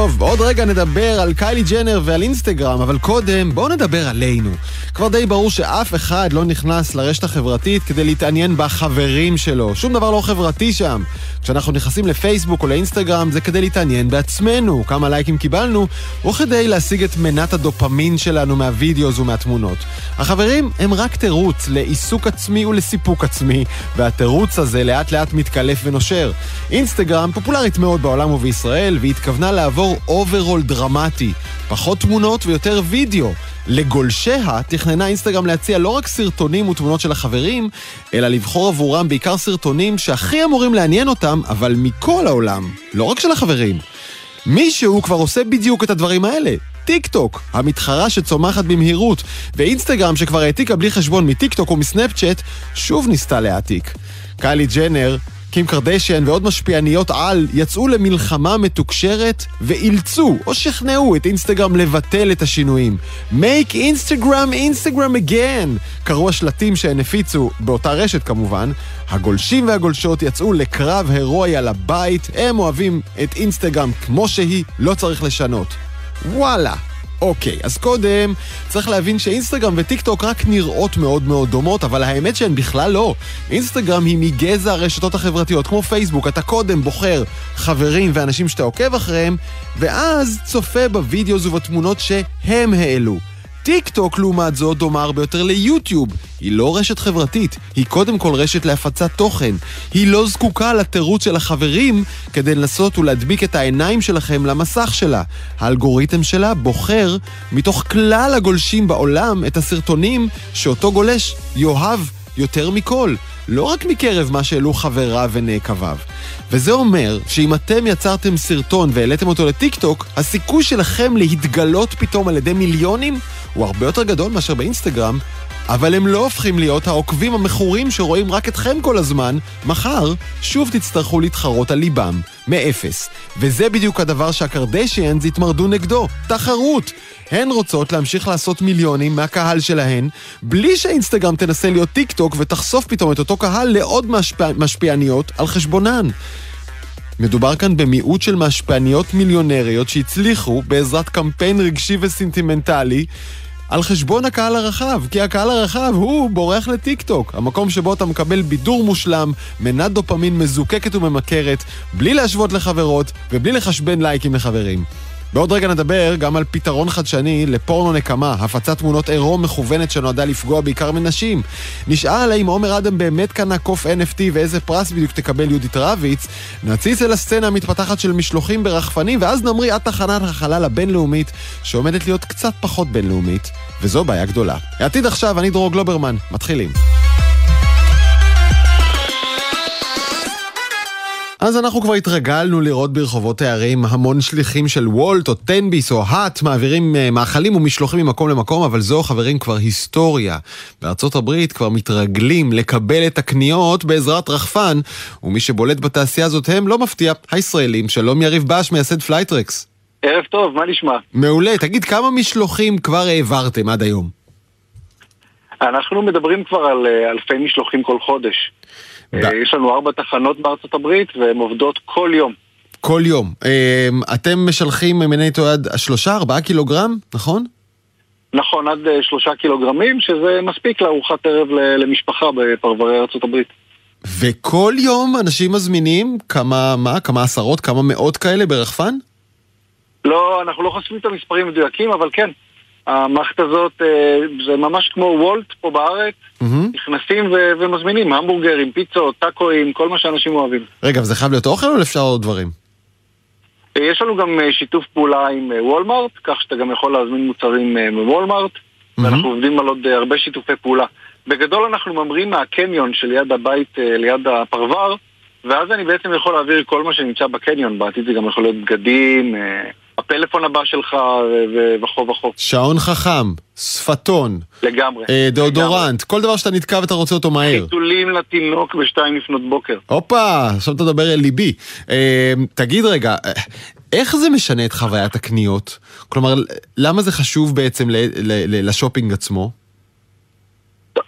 טוב, עוד רגע נדבר על קיילי ג'נר ועל אינסטגרם, אבל קודם בואו נדבר עלינו. כבר די ברור שאף אחד לא נכנס לרשת החברתית כדי להתעניין בחברים שלו. שום דבר לא חברתי שם. כשאנחנו נכנסים לפייסבוק או לאינסטגרם זה כדי להתעניין בעצמנו, כמה לייקים קיבלנו, או כדי להשיג את מנת הדופמין שלנו מהווידאוז ומהתמונות. החברים הם רק תירוץ לעיסוק עצמי ולסיפוק עצמי, והתירוץ הזה לאט לאט מתקלף ונושר. אינסטגרם פופולרית מאוד בעולם ובישראל, והיא התכוונה לעבור אוברול דרמטי. פחות תמונות ויותר וידאו. לגולשיה תכננה אינסטגרם להציע לא רק סרטונים ותמונות של החברים, אלא לבחור עבורם בעיקר סרטונים שהכי אמורים לעניין אותם, אבל מכל העולם, לא רק של החברים. מישהו כבר עושה בדיוק את הדברים האלה. טיק טוק, המתחרה שצומחת במהירות, ואינסטגרם שכבר העתיקה בלי חשבון מטיק טוק ומסנאפצ'אט, שוב ניסתה להעתיק. קיילי ג'נר קים קרדשיאן ועוד משפיעניות על יצאו למלחמה מתוקשרת ואילצו או שכנעו את אינסטגרם לבטל את השינויים. Make Instagram Instagram again! קראו השלטים שהן הפיצו, באותה רשת כמובן. הגולשים והגולשות יצאו לקרב הירואי על הבית, הם אוהבים את אינסטגרם כמו שהיא, לא צריך לשנות. וואלה. אוקיי, אז קודם צריך להבין שאינסטגרם וטיק טוק רק נראות מאוד מאוד דומות, אבל האמת שהן בכלל לא. אינסטגרם היא מגזע הרשתות החברתיות, כמו פייסבוק, אתה קודם בוחר חברים ואנשים שאתה עוקב אחריהם, ואז צופה בווידאו ובתמונות שהם העלו. טיק טוק, לעומת זאת, דומה הרבה יותר ליוטיוב. היא לא רשת חברתית, היא קודם כל רשת להפצת תוכן. היא לא זקוקה לתירוץ של החברים כדי לנסות ולהדביק את העיניים שלכם למסך שלה. האלגוריתם שלה בוחר מתוך כלל הגולשים בעולם את הסרטונים שאותו גולש יאהב יותר מכל. לא רק מקרב מה שהעלו חבריו ונעקביו. וזה אומר שאם אתם יצרתם סרטון והעליתם אותו לטיקטוק, הסיכוי שלכם להתגלות פתאום על ידי מיליונים הוא הרבה יותר גדול מאשר באינסטגרם, אבל הם לא הופכים להיות העוקבים המכורים שרואים רק אתכם כל הזמן, מחר שוב תצטרכו להתחרות על ליבם, מאפס. וזה בדיוק הדבר שהקרדשיאנס התמרדו נגדו, תחרות. הן רוצות להמשיך לעשות מיליונים מהקהל שלהן, בלי שהאינסטגרם תנסה להיות טיק טוק ותחשוף פתאום את אותו קהל לעוד משפיע... משפיעניות על חשבונן. מדובר כאן במיעוט של משפיעניות מיליונריות שהצליחו בעזרת קמפיין רגשי וסנטימנטלי על חשבון הקהל הרחב, כי הקהל הרחב הוא בורח לטיק טוק, המקום שבו אתה מקבל בידור מושלם, מנת דופמין מזוקקת וממכרת, בלי להשוות לחברות ובלי לחשבן לייקים לחברים. בעוד רגע נדבר גם על פתרון חדשני לפורנו נקמה, הפצת תמונות עירום מכוונת שנועדה לפגוע בעיקר מנשים. נשאל האם עומר אדם באמת קנה קוף NFT ואיזה פרס בדיוק תקבל יהודית רביץ, נציץ אל הסצנה המתפתחת של משלוחים ברחפנים, ואז נמריא עד תחנת החלל הבינלאומית, שעומדת להיות קצת פחות בינלאומית, וזו בעיה גדולה. העתיד עכשיו, אני דרור גלוברמן, מתחילים. אז אנחנו כבר התרגלנו לראות ברחובות הערים המון שליחים של וולט או טנביס או Haat מעבירים אה, מאכלים ומשלוחים ממקום למקום, אבל זו חברים כבר היסטוריה. בארצות הברית כבר מתרגלים לקבל את הקניות בעזרת רחפן, ומי שבולט בתעשייה הזאת הם, לא מפתיע, הישראלים. שלום יריב בש, מייסד Flytrex. ערב טוב, מה נשמע? מעולה, תגיד כמה משלוחים כבר העברתם עד היום? אנחנו מדברים כבר על אה, אלפי משלוחים כל חודש. אה, יש לנו ארבע תחנות בארצות הברית והן עובדות כל יום. כל יום. אה, אתם משלחים, אם אינני טועה, עד שלושה, ארבעה קילוגרם, נכון? נכון, עד אה, שלושה קילוגרמים, שזה מספיק לארוחת ערב למשפחה בפרברי ארצות הברית. וכל יום אנשים מזמינים כמה, מה, כמה עשרות, כמה מאות כאלה ברחפן? לא, אנחנו לא חושפים את המספרים מדויקים, אבל כן. המערכת הזאת אה, זה ממש כמו וולט פה בארץ, mm-hmm. נכנסים ו- ומזמינים המבורגרים, פיצות, טאקואים, כל מה שאנשים אוהבים. רגע, וזה חייב להיות אוכל או אפשר עוד דברים? אה, יש לנו גם אה, שיתוף פעולה עם וולמארט, כך שאתה גם יכול להזמין מוצרים מוולמארט, mm-hmm. ואנחנו עובדים על עוד הרבה שיתופי פעולה. בגדול אנחנו ממרים מהקניון שליד הבית, ליד הפרבר, ואז אני בעצם יכול להעביר כל מה שנמצא בקניון, בעתיד זה גם יכול להיות בגדים, הפלאפון הבא שלך וכו' וכו'. שעון חכם, שפתון. לגמרי. אה, דאודורנט, כל דבר שאתה נתקע ואתה רוצה אותו מהר. חיתולים לתינוק בשתיים לפנות בוקר. הופה, עכשיו אתה מדבר אל ליבי. אה, תגיד רגע, אה, איך זה משנה את חוויית הקניות? כלומר, למה זה חשוב בעצם ל- ל- ל- לשופינג עצמו?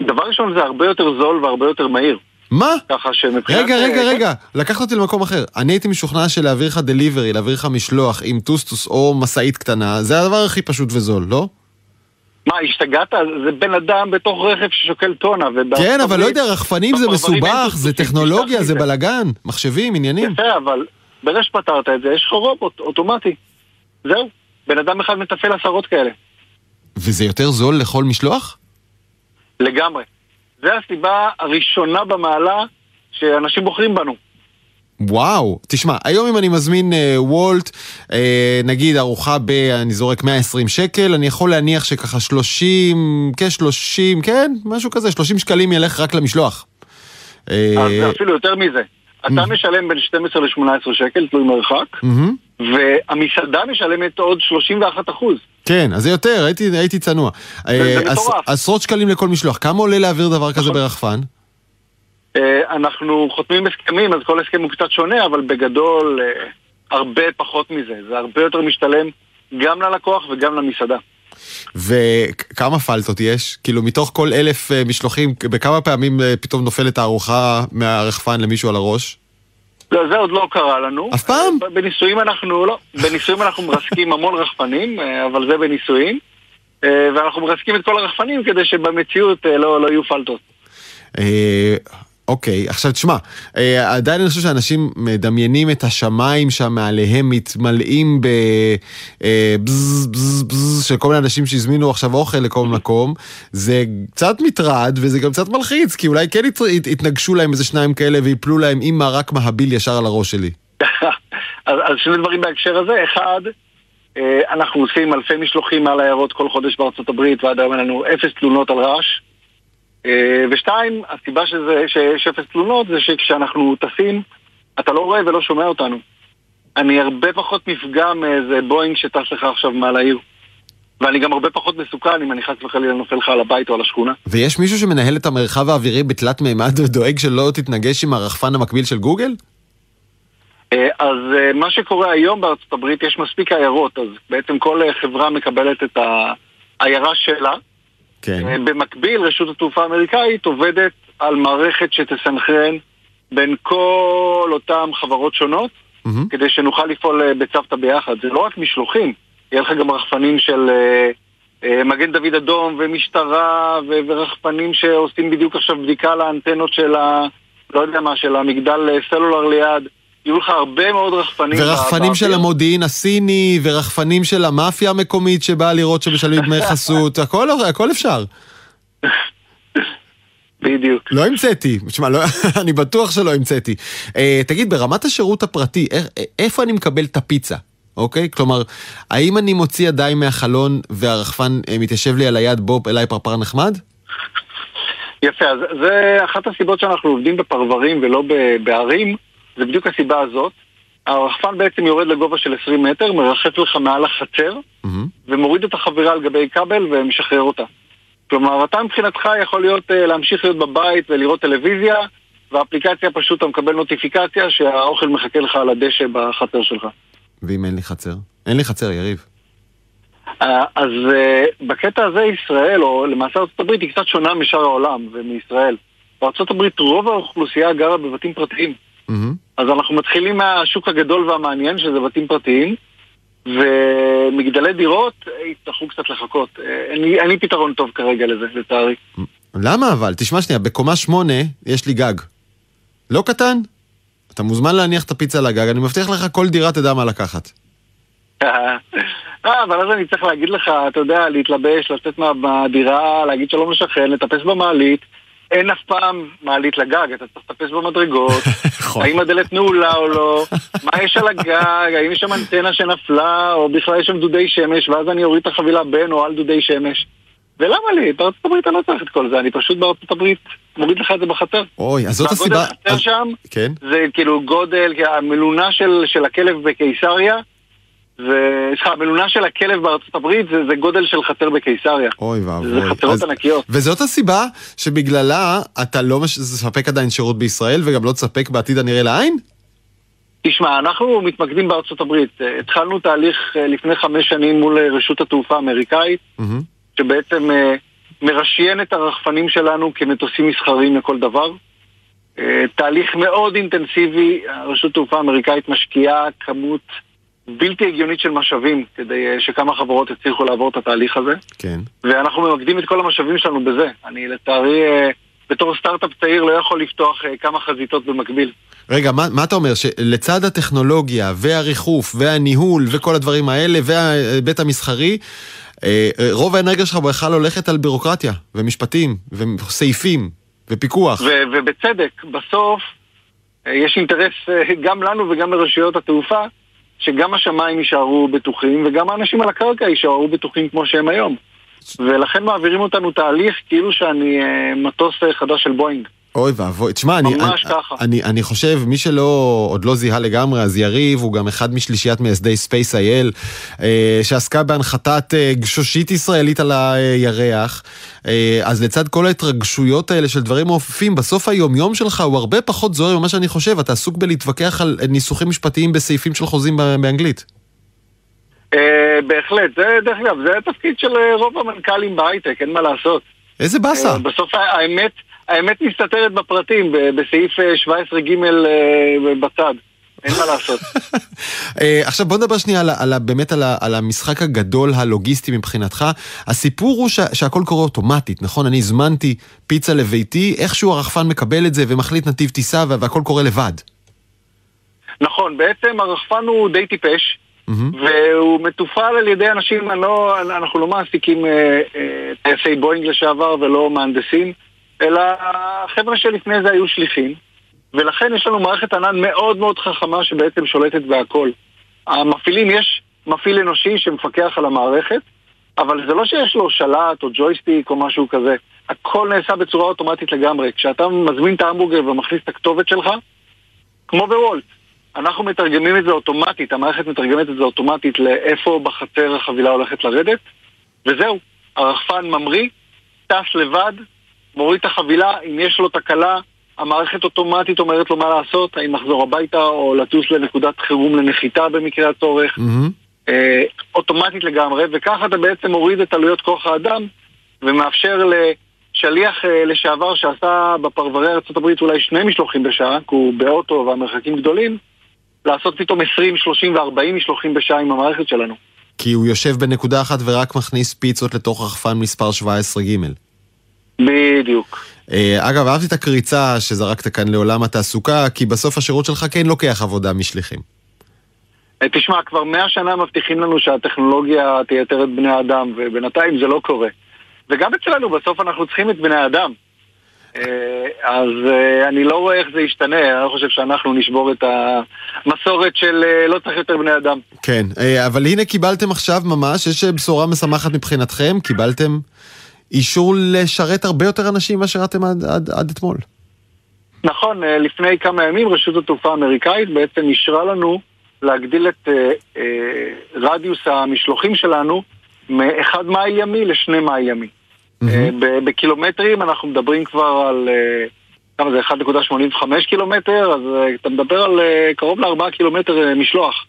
דבר ראשון זה הרבה יותר זול והרבה יותר מהיר. מה? ככה שמבחינת... רגע, רגע, אה, רגע, לקחת אותי למקום אחר. אני הייתי משוכנע שלהעביר לך דליברי, להעביר לך משלוח עם טוסטוס או משאית קטנה, זה הדבר הכי פשוט וזול, לא? מה, השתגעת? זה בן אדם בתוך רכב ששוקל טונה. כן, אבל לא יודע, רחפנים זה מסובך, זה טכנולוגיה, זה. בלאגן, מחשבים, עניינים. יפה, אבל ברגע שפתרת את זה, יש לך רובוט אוטומטי. זהו. בן אדם אחד מתפעל עשרות כאלה. וזה יותר זול לכל משלוח? לגמרי. זה הסיבה הראשונה במעלה שאנשים בוחרים בנו. וואו, תשמע, היום אם אני מזמין אה, וולט, אה, נגיד ארוחה ב... אני זורק 120 שקל, אני יכול להניח שככה 30, כ-30, כן, משהו כזה, 30 שקלים ילך רק למשלוח. אה, אז אפילו יותר מזה. אתה משלם בין 12 ל-18 שקל, תלוי מרחק, מהמם. והמסעדה משלמת עוד 31 אחוז. כן, אז זה יותר, הייתי, הייתי צנוע. אה, עש- מטורף. עשרות שקלים לכל משלוח. כמה עולה להעביר דבר כזה נכון. ברחפן? אה, אנחנו חותמים הסכמים, אז כל הסכם הוא קצת שונה, אבל בגדול אה, הרבה פחות מזה. זה הרבה יותר משתלם גם ללקוח וגם למסעדה. וכמה פלטות יש? כאילו, מתוך כל אלף אה, משלוחים, בכמה פעמים אה, פתאום נופלת הארוחה מהרחפן למישהו על הראש? לא, זה עוד לא קרה לנו. אף פעם? בניסויים אנחנו, לא. בניסויים אנחנו מרסקים המון רחפנים, אה, אבל זה בניסויים. אה, ואנחנו מרסקים את כל הרחפנים כדי שבמציאות אה, לא, לא יהיו פלטות. אה, אוקיי, עכשיו תשמע, אה, עדיין אני חושב שאנשים מדמיינים את השמיים שם מעליהם מתמלאים בבז בז בז של כל מיני אנשים שהזמינו עכשיו אוכל לכל מקום. זה קצת מטרד וזה גם קצת מלחיץ, כי אולי כן ית- ית- יתנגשו להם איזה שניים כאלה ויפלו להם עם מרק מהביל ישר על הראש שלי. אז, אז שני דברים בהקשר הזה. אחד, אה, אנחנו עושים אלפי משלוחים מעל העיירות כל חודש בארצות הברית, ועד היום אין לנו אפס תלונות על רעש. אה, ושתיים, הסיבה שזה, שיש אפס תלונות זה שכשאנחנו טסים, אתה לא רואה ולא שומע אותנו. אני הרבה פחות נפגע מאיזה בואינג שטס לך עכשיו מעל העיר. ואני גם הרבה פחות מסוכן אם אני חס וחלילה נופל לך על הבית או על השכונה. ויש מישהו שמנהל את המרחב האווירי בתלת מימד ודואג שלא תתנגש עם הרחפן המקביל של גוגל? אה, אז אה, מה שקורה היום בארצות הברית, יש מספיק עיירות, אז בעצם כל חברה מקבלת את העיירה שלה. כן. אה, במקביל, רשות התעופה האמריקאית עובדת על מערכת שתסנכרן בין כל אותן חברות שונות, מהמם. כדי שנוכל לפעול אה, בצוותא ביחד. זה לא רק משלוחים, יהיה לך גם רחפנים של אה, אה, מגן דוד אדום ומשטרה ו- ורחפנים שעושים בדיוק עכשיו בדיקה לאנטנות של ה... לא יודע מה, של המגדל סלולר ליד. יהיו לך הרבה מאוד רחפנים. ורחפנים. של המודיעין הסיני, ורחפנים של המאפיה המקומית שבאה לראות שמשלמים דמי חסות, הכל, הכל אפשר. בדיוק. לא המצאתי, תשמע, לא, אני בטוח שלא המצאתי. אה, תגיד, ברמת השירות הפרטי, איך, איפה אני מקבל את הפיצה? אוקיי? כלומר, האם אני מוציא ידיים מהחלון והרחפן אה, מתיישב לי על היד, בוא אליי פרפר נחמד? יפה, אז זה אחת הסיבות שאנחנו עובדים בפרברים ולא בערים, זה בדיוק הסיבה הזאת. הרחפן בעצם יורד לגובה של 20 מטר, מרחף לך מעל החצר, מהמם. ומוריד את החבירה על גבי כבל ומשחרר אותה. כלומר, אתה מבחינתך יכול להיות, אה, להמשיך להיות בבית ולראות טלוויזיה, והאפליקציה פשוט, אתה מקבל נוטיפיקציה שהאוכל מחכה לך על הדשא בחצר שלך. ואם אין לי חצר? אין לי חצר, יריב. אה, אז אה, בקטע הזה ישראל, או למעשה ארה"ב, היא קצת שונה משאר העולם ומישראל. בארה"ב רוב האוכלוסייה גרה בבתים פרטיים. מהמם. אז אנחנו מתחילים מהשוק הגדול והמעניין, שזה בתים פרטיים, ומגדלי דירות אה, יצטרכו קצת לחכות. אין אין לי פתרון טוב כרגע לזה, לצערי. למה אבל? תשמע שנייה, בקומה שמונה יש לי גג. לא קטן? אתה מוזמן להניח את הפיצה על הגג, אני מבטיח לך כל דירה תדע מה לקחת. אה, אבל אז אני צריך להגיד לך, אתה יודע, להתלבש, לצאת מה- מהדירה, להגיד שלום לשכן, לטפס במעלית. אין אף פעם מעלית לגג, אתה צריך לטפס במדרגות. נכון. האם הדלת נעולה או לא, מה יש על הגג, האם יש שם אנטנה שנפלה, או בכלל יש שם דודי שמש, ואז אני אוריד את החבילה בין או על דודי שמש. ולמה לי? בארצות הברית אני לא צריך את כל זה, אני פשוט בארצות הברית מוריד לך את זה בחצר. אוי, אז זאת הסיבה... החצר אז- שם כן? זה כאילו גודל, המלונה של, של הכלב בקיסריה, זה, סליחה, המלונה של הכלב בארצות הברית זה, זה גודל של חצר בקיסריה. אוי ואבוי. זה חצרות אז- ענקיות. וזאת הסיבה שבגללה אתה לא תספק עדיין שירות בישראל וגם לא תספק בעתיד הנראה לעין? תשמע, אנחנו מתמקדים בארצות הברית. אה, התחלנו תהליך אה, לפני חמש שנים מול אה, רשות התעופה האמריקאית, מהמם. שבעצם מרשיין את הרחפנים שלנו כמטוסים מסחריים לכל דבר. תהליך מאוד אינטנסיבי, הרשות תעופה האמריקאית משקיעה כמות בלתי הגיונית של משאבים כדי שכמה חברות יצליחו לעבור את התהליך הזה. כן. ואנחנו ממקדים את כל המשאבים שלנו בזה. אני לצערי, בתור סטארט-אפ צעיר לא יכול לפתוח כמה חזיתות במקביל. רגע, מה, מה אתה אומר? שלצד הטכנולוגיה והריחוף והניהול וכל הדברים האלה וההיבט המסחרי, רוב האנרגיה שלך בכלל הולכת על בירוקרטיה ומשפטים וסעיפים ופיקוח. ו- ובצדק, בסוף יש אינטרס גם לנו וגם לרשויות התעופה שגם השמיים יישארו בטוחים וגם האנשים על הקרקע יישארו בטוחים כמו שהם היום. ולכן מעבירים אותנו תהליך כאילו שאני מטוס חדש של בואינג. אוי ואבוי, תשמע, אני, אני, אני, אני חושב, מי שלא, עוד לא זיהה לגמרי, אז יריב הוא גם אחד משלישיית מייסדי Space.il, אה, שעסקה בהנחתת אה, גשושית ישראלית על הירח. אה, אז לצד כל ההתרגשויות האלה של דברים מעופפים, בסוף היומיום שלך הוא הרבה פחות זוהר ממה שאני חושב, אתה עסוק בלהתווכח על ניסוחים משפטיים בסעיפים של חוזים באנגלית. בהחלט, זה דרך אגב, זה התפקיד של רוב המנכ"לים בהייטק, אין מה לעשות. איזה באסה. בסוף האמת... האמת מסתתרת בפרטים, בסעיף 17ג אה, בצד. אין מה לעשות. אה, עכשיו בוא נדבר שנייה על, על, באמת על, על המשחק הגדול הלוגיסטי מבחינתך. הסיפור הוא ש, שהכל קורה אוטומטית, נכון? אני הזמנתי פיצה לביתי, איכשהו הרחפן מקבל את זה ומחליט נתיב טיסה והכל קורה לבד. נכון, בעצם הרחפן הוא די טיפש. Mm-hmm. והוא מתופעל על ידי אנשים, לא, אנחנו לא מעסיקים אה, אה, טייסי בואינג לשעבר ולא מהנדסים. אלא החבר'ה שלפני זה היו שליחים, ולכן יש לנו מערכת ענן מאוד מאוד חכמה שבעצם שולטת בהכל. המפעילים, יש מפעיל אנושי שמפקח על המערכת, אבל זה לא שיש לו שלט או ג'ויסטיק או משהו כזה. הכל נעשה בצורה אוטומטית לגמרי. כשאתה מזמין את ההמבורגר ומכניס את הכתובת שלך, כמו בוולט, אנחנו מתרגמים את זה אוטומטית, המערכת מתרגמת את זה אוטומטית לאיפה בחצר החבילה הולכת לרדת, וזהו. הרחפן ממריא, טס לבד, מוריד את החבילה, אם יש לו תקלה, המערכת אוטומטית אומרת לו מה לעשות, האם לחזור הביתה או לטוס לנקודת חירום לנחיתה במקרה הצורך. Mm-hmm. אה, אוטומטית לגמרי, וככה אתה בעצם מוריד את עלויות כוח האדם ומאפשר לשליח אה, לשעבר שעשה בפרברי ארה"ב אולי שני משלוחים בשעה, כי הוא באוטו והמרחקים גדולים, לעשות פתאום 20, 30 ו-40 משלוחים בשעה עם המערכת שלנו. כי הוא יושב בנקודה אחת ורק מכניס פיצות לתוך רחפן מספר 17ג'. בדיוק. אה, אגב, אהבתי את הקריצה שזרקת כאן לעולם התעסוקה, כי בסוף השירות שלך כן לוקח עבודה משליחים. אה, תשמע, כבר מאה שנה מבטיחים לנו שהטכנולוגיה תייתר את בני האדם, ובינתיים זה לא קורה. וגם אצלנו, בסוף אנחנו צריכים את בני האדם. אה, אז אני לא רואה איך זה ישתנה, אני לא חושב שאנחנו נשבור את המסורת של לא צריך יותר בני אדם. כן, אבל הנה קיבלתם עכשיו ממש, יש בשורה משמחת מבחינתכם, קיבלתם אישור לשרת הרבה יותר אנשים מאשר אתם עד, עד, עד אתמול. נכון, אה, לפני כמה ימים רשות התעופה האמריקאית בעצם אישרה לנו להגדיל את אה, אה, רדיוס המשלוחים שלנו מאחד מייל ימי לשני מייל ימי. Mm-hmm. אה, בקילומטרים אנחנו מדברים כבר על, אה, כמה זה, 1.85 קילומטר, אז אה, אתה מדבר על אה, קרוב לארבעה קילומטר אה, משלוח.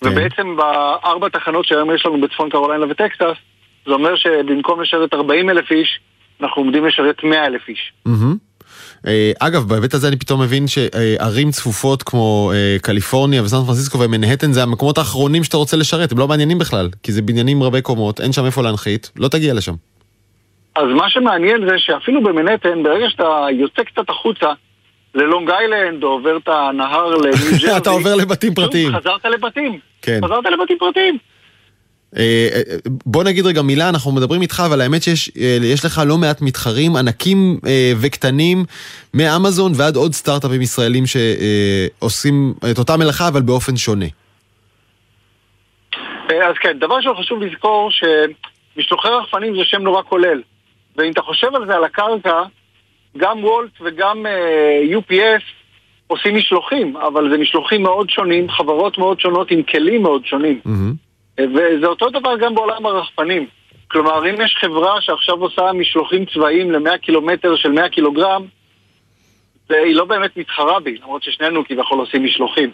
כן. ובעצם בארבע תחנות שהיום יש לנו בצפון קרוליינה וטקסס, זה אומר שבמקום לשרת 40 אלף איש, אנחנו עומדים לשרת 100 אלף איש. אגב, בהיבט הזה אני פתאום מבין שערים צפופות כמו אה, קליפורניה וסן פרנסיסקו ומנהטן זה המקומות האחרונים שאתה רוצה לשרת, הם לא מעניינים בכלל, כי זה בניינים רבי קומות, אין שם איפה להנחית, לא תגיע לשם. אז מה שמעניין זה שאפילו במנהטן, ברגע שאתה יוצא קצת החוצה, ללונג איילנד, או עובר את הנהר לניו ג'רזי, אתה עובר לבתים פרטיים. חזרת לבתים. כן. חזרת לבתים פרטיים. אה, אה, בוא נגיד רגע מילה, אנחנו מדברים איתך, אבל האמת שיש אה, לך לא מעט מתחרים ענקים וקטנים, מאמזון ועד עוד סטארט-אפים ישראלים שעושים את אותה מלאכה, אבל באופן שונה. אז כן, דבר שחשוב לזכור שמשלוחי רחפנים זה שם נורא כולל. ואם אתה חושב על זה על הקרקע, גם וולט וגם uh, UPS עושים משלוחים, אבל זה משלוחים מאוד שונים, חברות מאוד שונות עם כלים מאוד שונים. Mm-hmm. וזה אותו דבר גם בעולם הרחפנים. כלומר, אם יש חברה שעכשיו עושה משלוחים צבאיים ל-100 קילומטר של 100 קילוגרם, היא לא באמת מתחרה בי, למרות ששנינו כביכול עושים משלוחים.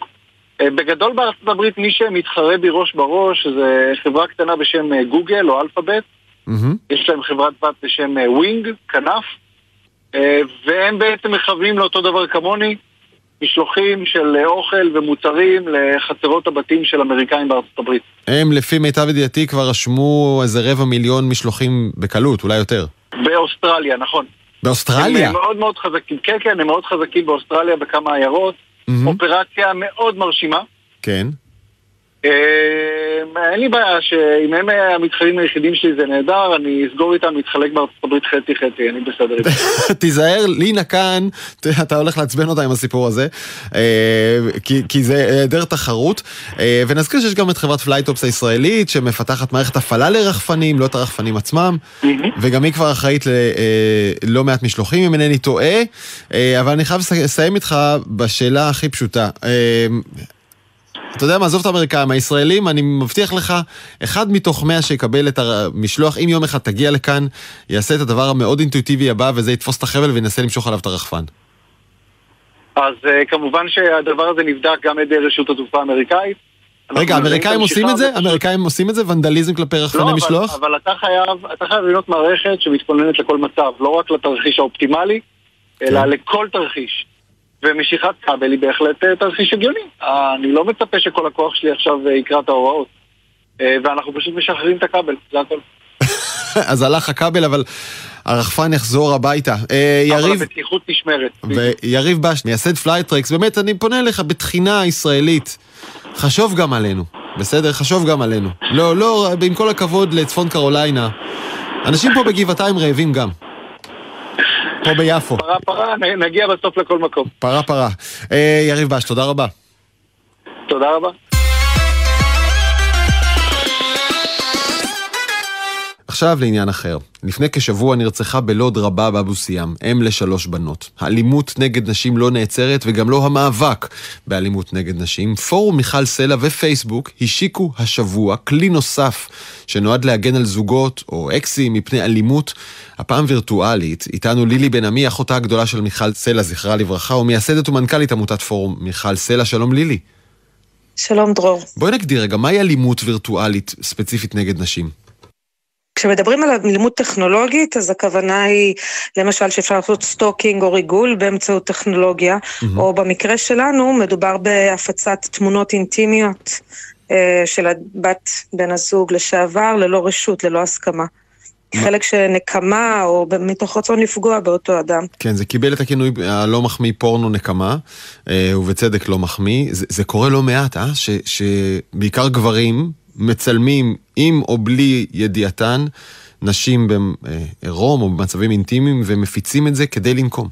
אה, בגדול בארצות הברית מי שמתחרה בי ראש בראש זה חברה קטנה בשם אה, גוגל או אלפאבית. Mm-hmm. יש להם חברת בת בשם ווינג, אה, כנף. והם בעצם מכוונים לאותו דבר כמוני, משלוחים של אוכל ומוצרים לחצרות הבתים של אמריקאים בארצות הברית. הם, לפי מיטב ידיעתי, כבר רשמו איזה רבע מיליון משלוחים בקלות, אולי יותר. באוסטרליה, נכון. באוסטרליה? הם מאוד מאוד חזקים, כן, כן, הם מאוד חזקים באוסטרליה בכמה עיירות. Mm-hmm. אופרציה מאוד מרשימה. כן. אה, אין לי בעיה שאם הם המתחרים היחידים שלי זה נהדר, אני אסגור איתם, אתחלק בארצות הברית חצי חצי, אני בסדר איתם. תיזהר, לינה כאן, אתה הולך לעצבן אותה עם הסיפור הזה, אה, כי זה היעדר תחרות. אה, ונזכיר שיש גם את חברת FlytOps הישראלית, שמפתחת מערכת הפעלה לרחפנים, לא את הרחפנים עצמם, וגם היא כבר אחראית ללא מעט משלוחים, אם אינני טועה, אבל אני חייב לסיים איתך בשאלה הכי פשוטה. אתה יודע מה, עזוב את האמריקאים, הישראלים, אני מבטיח לך, אחד מתוך מאה שיקבל את המשלוח, אם יום אחד תגיע לכאן, יעשה את הדבר המאוד אינטואיטיבי הבא, וזה יתפוס את החבל וינסה למשוך עליו את הרחפן. אז uh, כמובן שהדבר הזה נבדק גם על ידי רשות התעופה האמריקאית. רגע, האמריקאים עושים את זה? האמריקאים עושים את זה? ונדליזם כלפי רחפני לא, משלוח? אבל, אבל אתה חייב, אתה חייב לבנות מערכת שמתכוננת לכל מצב, לא רק לתרחיש האופטימלי, אלא כן. לכל תרחיש. ומשיכת כבל היא בהחלט אה, תרחיש הגיוני. אני לא מצפה שכל הכוח שלי עכשיו אה, יקרא את ההוראות. אה, ואנחנו פשוט משחררים את הכבל, זה הכל. אז הלך הכבל, אבל הרחפן יחזור הביתה. יריב... אבל הבטיחות נשמרת. ויריב בש, מייסד Flytrex, באמת, אני פונה אליך בתחינה ישראלית. חשוב גם עלינו, בסדר? חשוב גם עלינו. לא, לא, עם כל הכבוד לצפון קרוליינה. אנשים פה בגבעתיים רעבים גם. פה ביפו. פרה פרה, נגיע בסוף לכל מקום. פרה פרה. אה, יריב בש, תודה רבה. תודה רבה. עכשיו לעניין אחר. לפני כשבוע נרצחה בלוד רבה באבו סיאם, אם לשלוש בנות. האלימות נגד נשים לא נעצרת וגם לא המאבק באלימות נגד נשים. פורום מיכל סלע ופייסבוק השיקו השבוע כלי נוסף שנועד להגן על זוגות או אקסים מפני אלימות, הפעם וירטואלית. איתנו לילי בן עמי, אחותה הגדולה של מיכל סלע, זכרה לברכה, ומייסדת ומנכ"לית עמותת פורום מיכל סלע. שלום לילי. שלום דרור. בואי נגדיר רגע, מהי אלימות וירטואלית ספציפית נגד נשים? כשמדברים על אלימות טכנולוגית, אז הכוונה היא, למשל, שאפשר לעשות stalking או ריגול באמצעות טכנולוגיה, mm-hmm. או במקרה שלנו, מדובר בהפצת תמונות אינטימיות אה, של הבת בן הזוג לשעבר, ללא רשות, ללא הסכמה. חלק שנקמה, או מתוך רצון לפגוע באותו אדם. כן, זה קיבל את הכינוי הלא מחמיא פורנו נקמה, אה, ובצדק לא מחמיא. זה, זה קורה לא מעט, אה? ש, שבעיקר גברים מצלמים עם או בלי ידיעתן נשים בעירום או במצבים אינטימיים ומפיצים את זה כדי לנקום.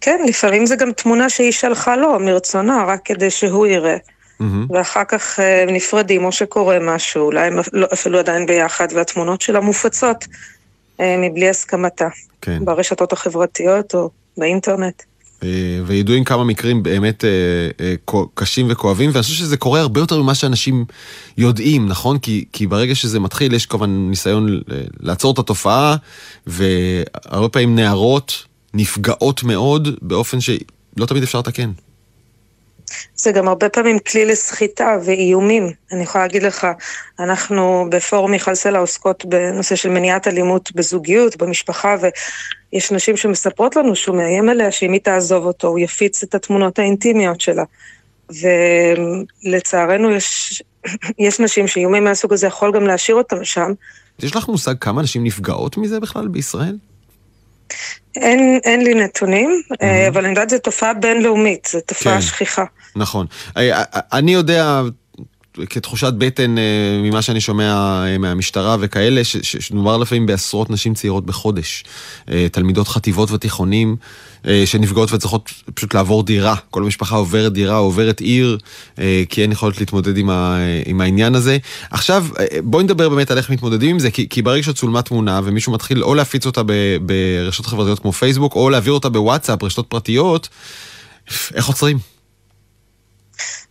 כן, לפעמים זה גם תמונה שהיא שלחה לו מרצונה, רק כדי שהוא יראה. Mm-hmm. ואחר כך אה, נפרדים או שקורה משהו, אולי הם לא, אפילו עדיין ביחד, והתמונות שלה מופצות אה, מבלי הסכמתה. כן. ברשתות החברתיות או באינטרנט. אה, וידועים כמה מקרים באמת אה, אה, קשים וכואבים, ואני חושב שזה קורה הרבה יותר ממה שאנשים יודעים, נכון? כי, כי ברגע שזה מתחיל, יש כמובן ניסיון לעצור את התופעה, והרבה פעמים נערות נפגעות מאוד באופן שלא תמיד אפשר לתקן. זה גם הרבה פעמים כלי לסחיטה ואיומים. אני יכולה להגיד לך, אנחנו בפורום מיכל סלע עוסקות בנושא של מניעת אלימות בזוגיות, במשפחה, ויש נשים שמספרות לנו שהוא מאיים עליה שאם היא תעזוב אותו, הוא יפיץ את התמונות האינטימיות שלה. ולצערנו יש, יש נשים שאיומים מהסוג הזה יכול גם להשאיר אותם שם. יש לך מושג כמה נשים נפגעות מזה בכלל בישראל? אין, אין לי נתונים, mm-hmm. אבל אני יודעת שזו תופעה בינלאומית, זו תופעה כן, שכיחה. נכון. אה, אני יודע, כתחושת בטן ממה שאני שומע מהמשטרה וכאלה, שמדובר לפעמים בעשרות נשים צעירות בחודש. תלמידות חטיבות ותיכונים שנפגעות וצריכות פשוט לעבור דירה. כל המשפחה עוברת דירה, עוברת עיר, כי אין יכולת להתמודד עם, ה, עם העניין הזה. עכשיו, בואי נדבר באמת על איך מתמודדים עם זה, כי, כי ברגע שצולמה תמונה ומישהו מתחיל או להפיץ אותה ברשתות חברתיות כמו פייסבוק, או להעביר אותה בוואטסאפ, רשתות פרטיות, איך עוצרים?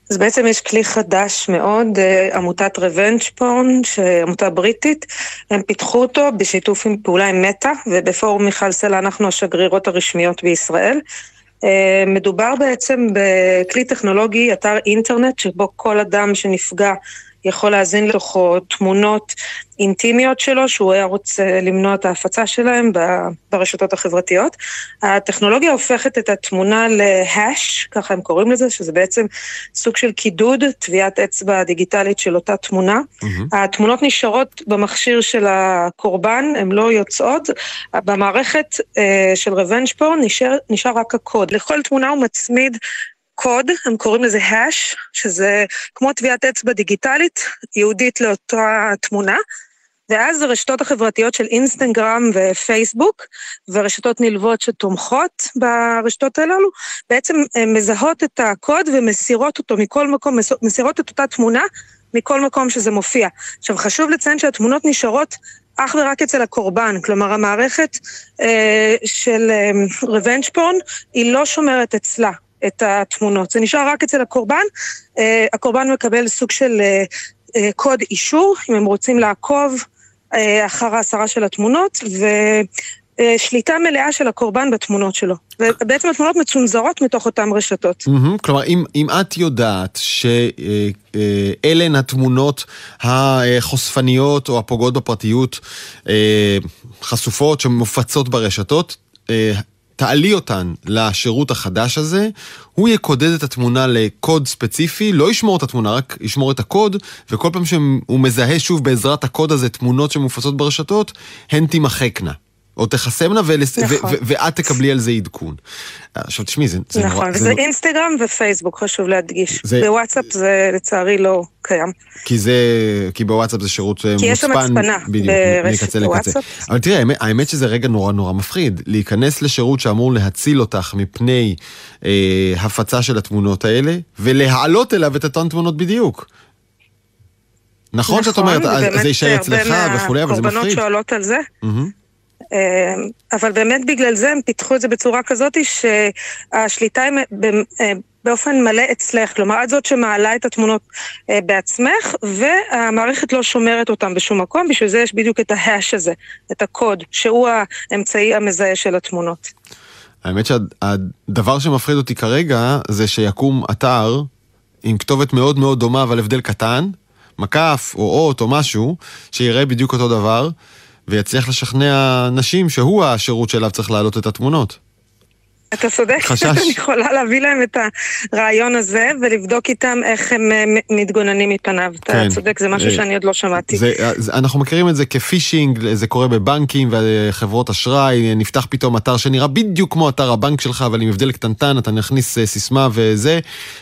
אז בעצם יש כלי חדש מאוד, אה, עמותת רבנג' פורן, עמותה בריטית, הם פיתחו אותו בשיתוף עם פעולה עם מטא, ובפורום מיכל סלע אנחנו השגרירות הרשמיות בישראל. אה, מדובר בעצם בכלי טכנולוגי, אתר אינטרנט, שבו כל אדם שנפגע יכול להזין לתוכו תמונות אינטימיות שלו, שהוא היה רוצה למנוע את ההפצה שלהם ברשתות החברתיות. הטכנולוגיה הופכת את התמונה להאש, ככה הם קוראים לזה, שזה בעצם סוג של קידוד, טביעת אצבע דיגיטלית של אותה תמונה. Mm-hmm. התמונות נשארות במכשיר של הקורבן, הן לא יוצאות. במערכת אה, של רבנג' פורן נשאר, נשאר רק הקוד. לכל תמונה הוא מצמיד קוד, הם קוראים לזה האש, שזה כמו טביעת אצבע דיגיטלית, ייעודית לאותה תמונה. ואז הרשתות החברתיות של אינסטגרם ופייסבוק, ורשתות נלוות שתומכות ברשתות הללו, בעצם מזהות את הקוד ומסירות אותו מכל מקום, מסירות את אותה תמונה מכל מקום שזה מופיע. עכשיו, חשוב לציין שהתמונות נשארות אך ורק אצל הקורבן, כלומר המערכת אה, של אה, revenge porn היא לא שומרת אצלה את התמונות, זה נשאר רק אצל הקורבן, אה, הקורבן מקבל סוג של אה, אה, קוד אישור, אם הם רוצים לעקוב אחר ההסרה של התמונות, ושליטה מלאה של הקורבן בתמונות שלו. ובעצם התמונות מצונזרות מתוך אותן רשתות. Mm-hmm, כלומר, אם, אם את יודעת שאלה הן התמונות החושפניות או הפוגעות בפרטיות חשופות שמופצות ברשתות, תעלי אותן לשירות החדש הזה, הוא יקודד את התמונה לקוד ספציפי, לא ישמור את התמונה, רק ישמור את הקוד, וכל פעם שהוא מזהה שוב בעזרת הקוד הזה תמונות שמופצות ברשתות, הן תימחקנה. או תחסמנה ולס... נכון. ואת תקבלי על זה עדכון. עכשיו תשמעי, זה, זה נכון, נורא... וזה זה... אינסטגרם ופייסבוק, חשוב להדגיש. זה... בוואטסאפ זה לצערי לא קיים. כי זה, כי בוואטסאפ זה שירות מוצפן. כי יש שם הצפנה ברשת בוואטסאפ. אבל תראי, האמת, האמת שזה רגע נורא נורא מפחיד. להיכנס לשירות שאמור להציל אותך מפני אה, הפצה של התמונות האלה, ולהעלות אליו את אותן תמונות בדיוק. נכון, נכון שאת אומרת, זה יישאר אצלך וכולי, אבל זה מפחיד. קורבנות שואלות על זה. Mm-hmm. אמ, אבל באמת בגלל זה הם פיתחו את זה בצורה כזאת שהשליטה היא אה, באופן מלא אצלך, כלומר את זאת שמעלה את התמונות אה, בעצמך והמערכת לא שומרת אותן בשום מקום, בשביל זה יש בדיוק את ההאש הזה, את הקוד, שהוא האמצעי המזהה של התמונות. האמת שהדבר שמפחיד אותי כרגע זה שיקום אתר עם כתובת מאוד מאוד דומה אבל הבדל קטן, מקף או אות או משהו, שיראה בדיוק אותו דבר. ויצליח לשכנע נשים שהוא השירות שאליו צריך להעלות את התמונות. אתה צודק, חשש. אני יכולה להביא להם את הרעיון הזה ולבדוק איתם איך הם אה, מתגוננים מפניו. כן. אתה צודק, זה משהו אה, שאני עוד לא שמעתי. זה, זה, אנחנו מכירים את זה כפישינג, זה קורה בבנקים וחברות אשראי, נפתח פתאום אתר שנראה בדיוק כמו אתר הבנק שלך, אבל עם הבדל קטנטן, אתה נכניס אה, סיסמה וזה,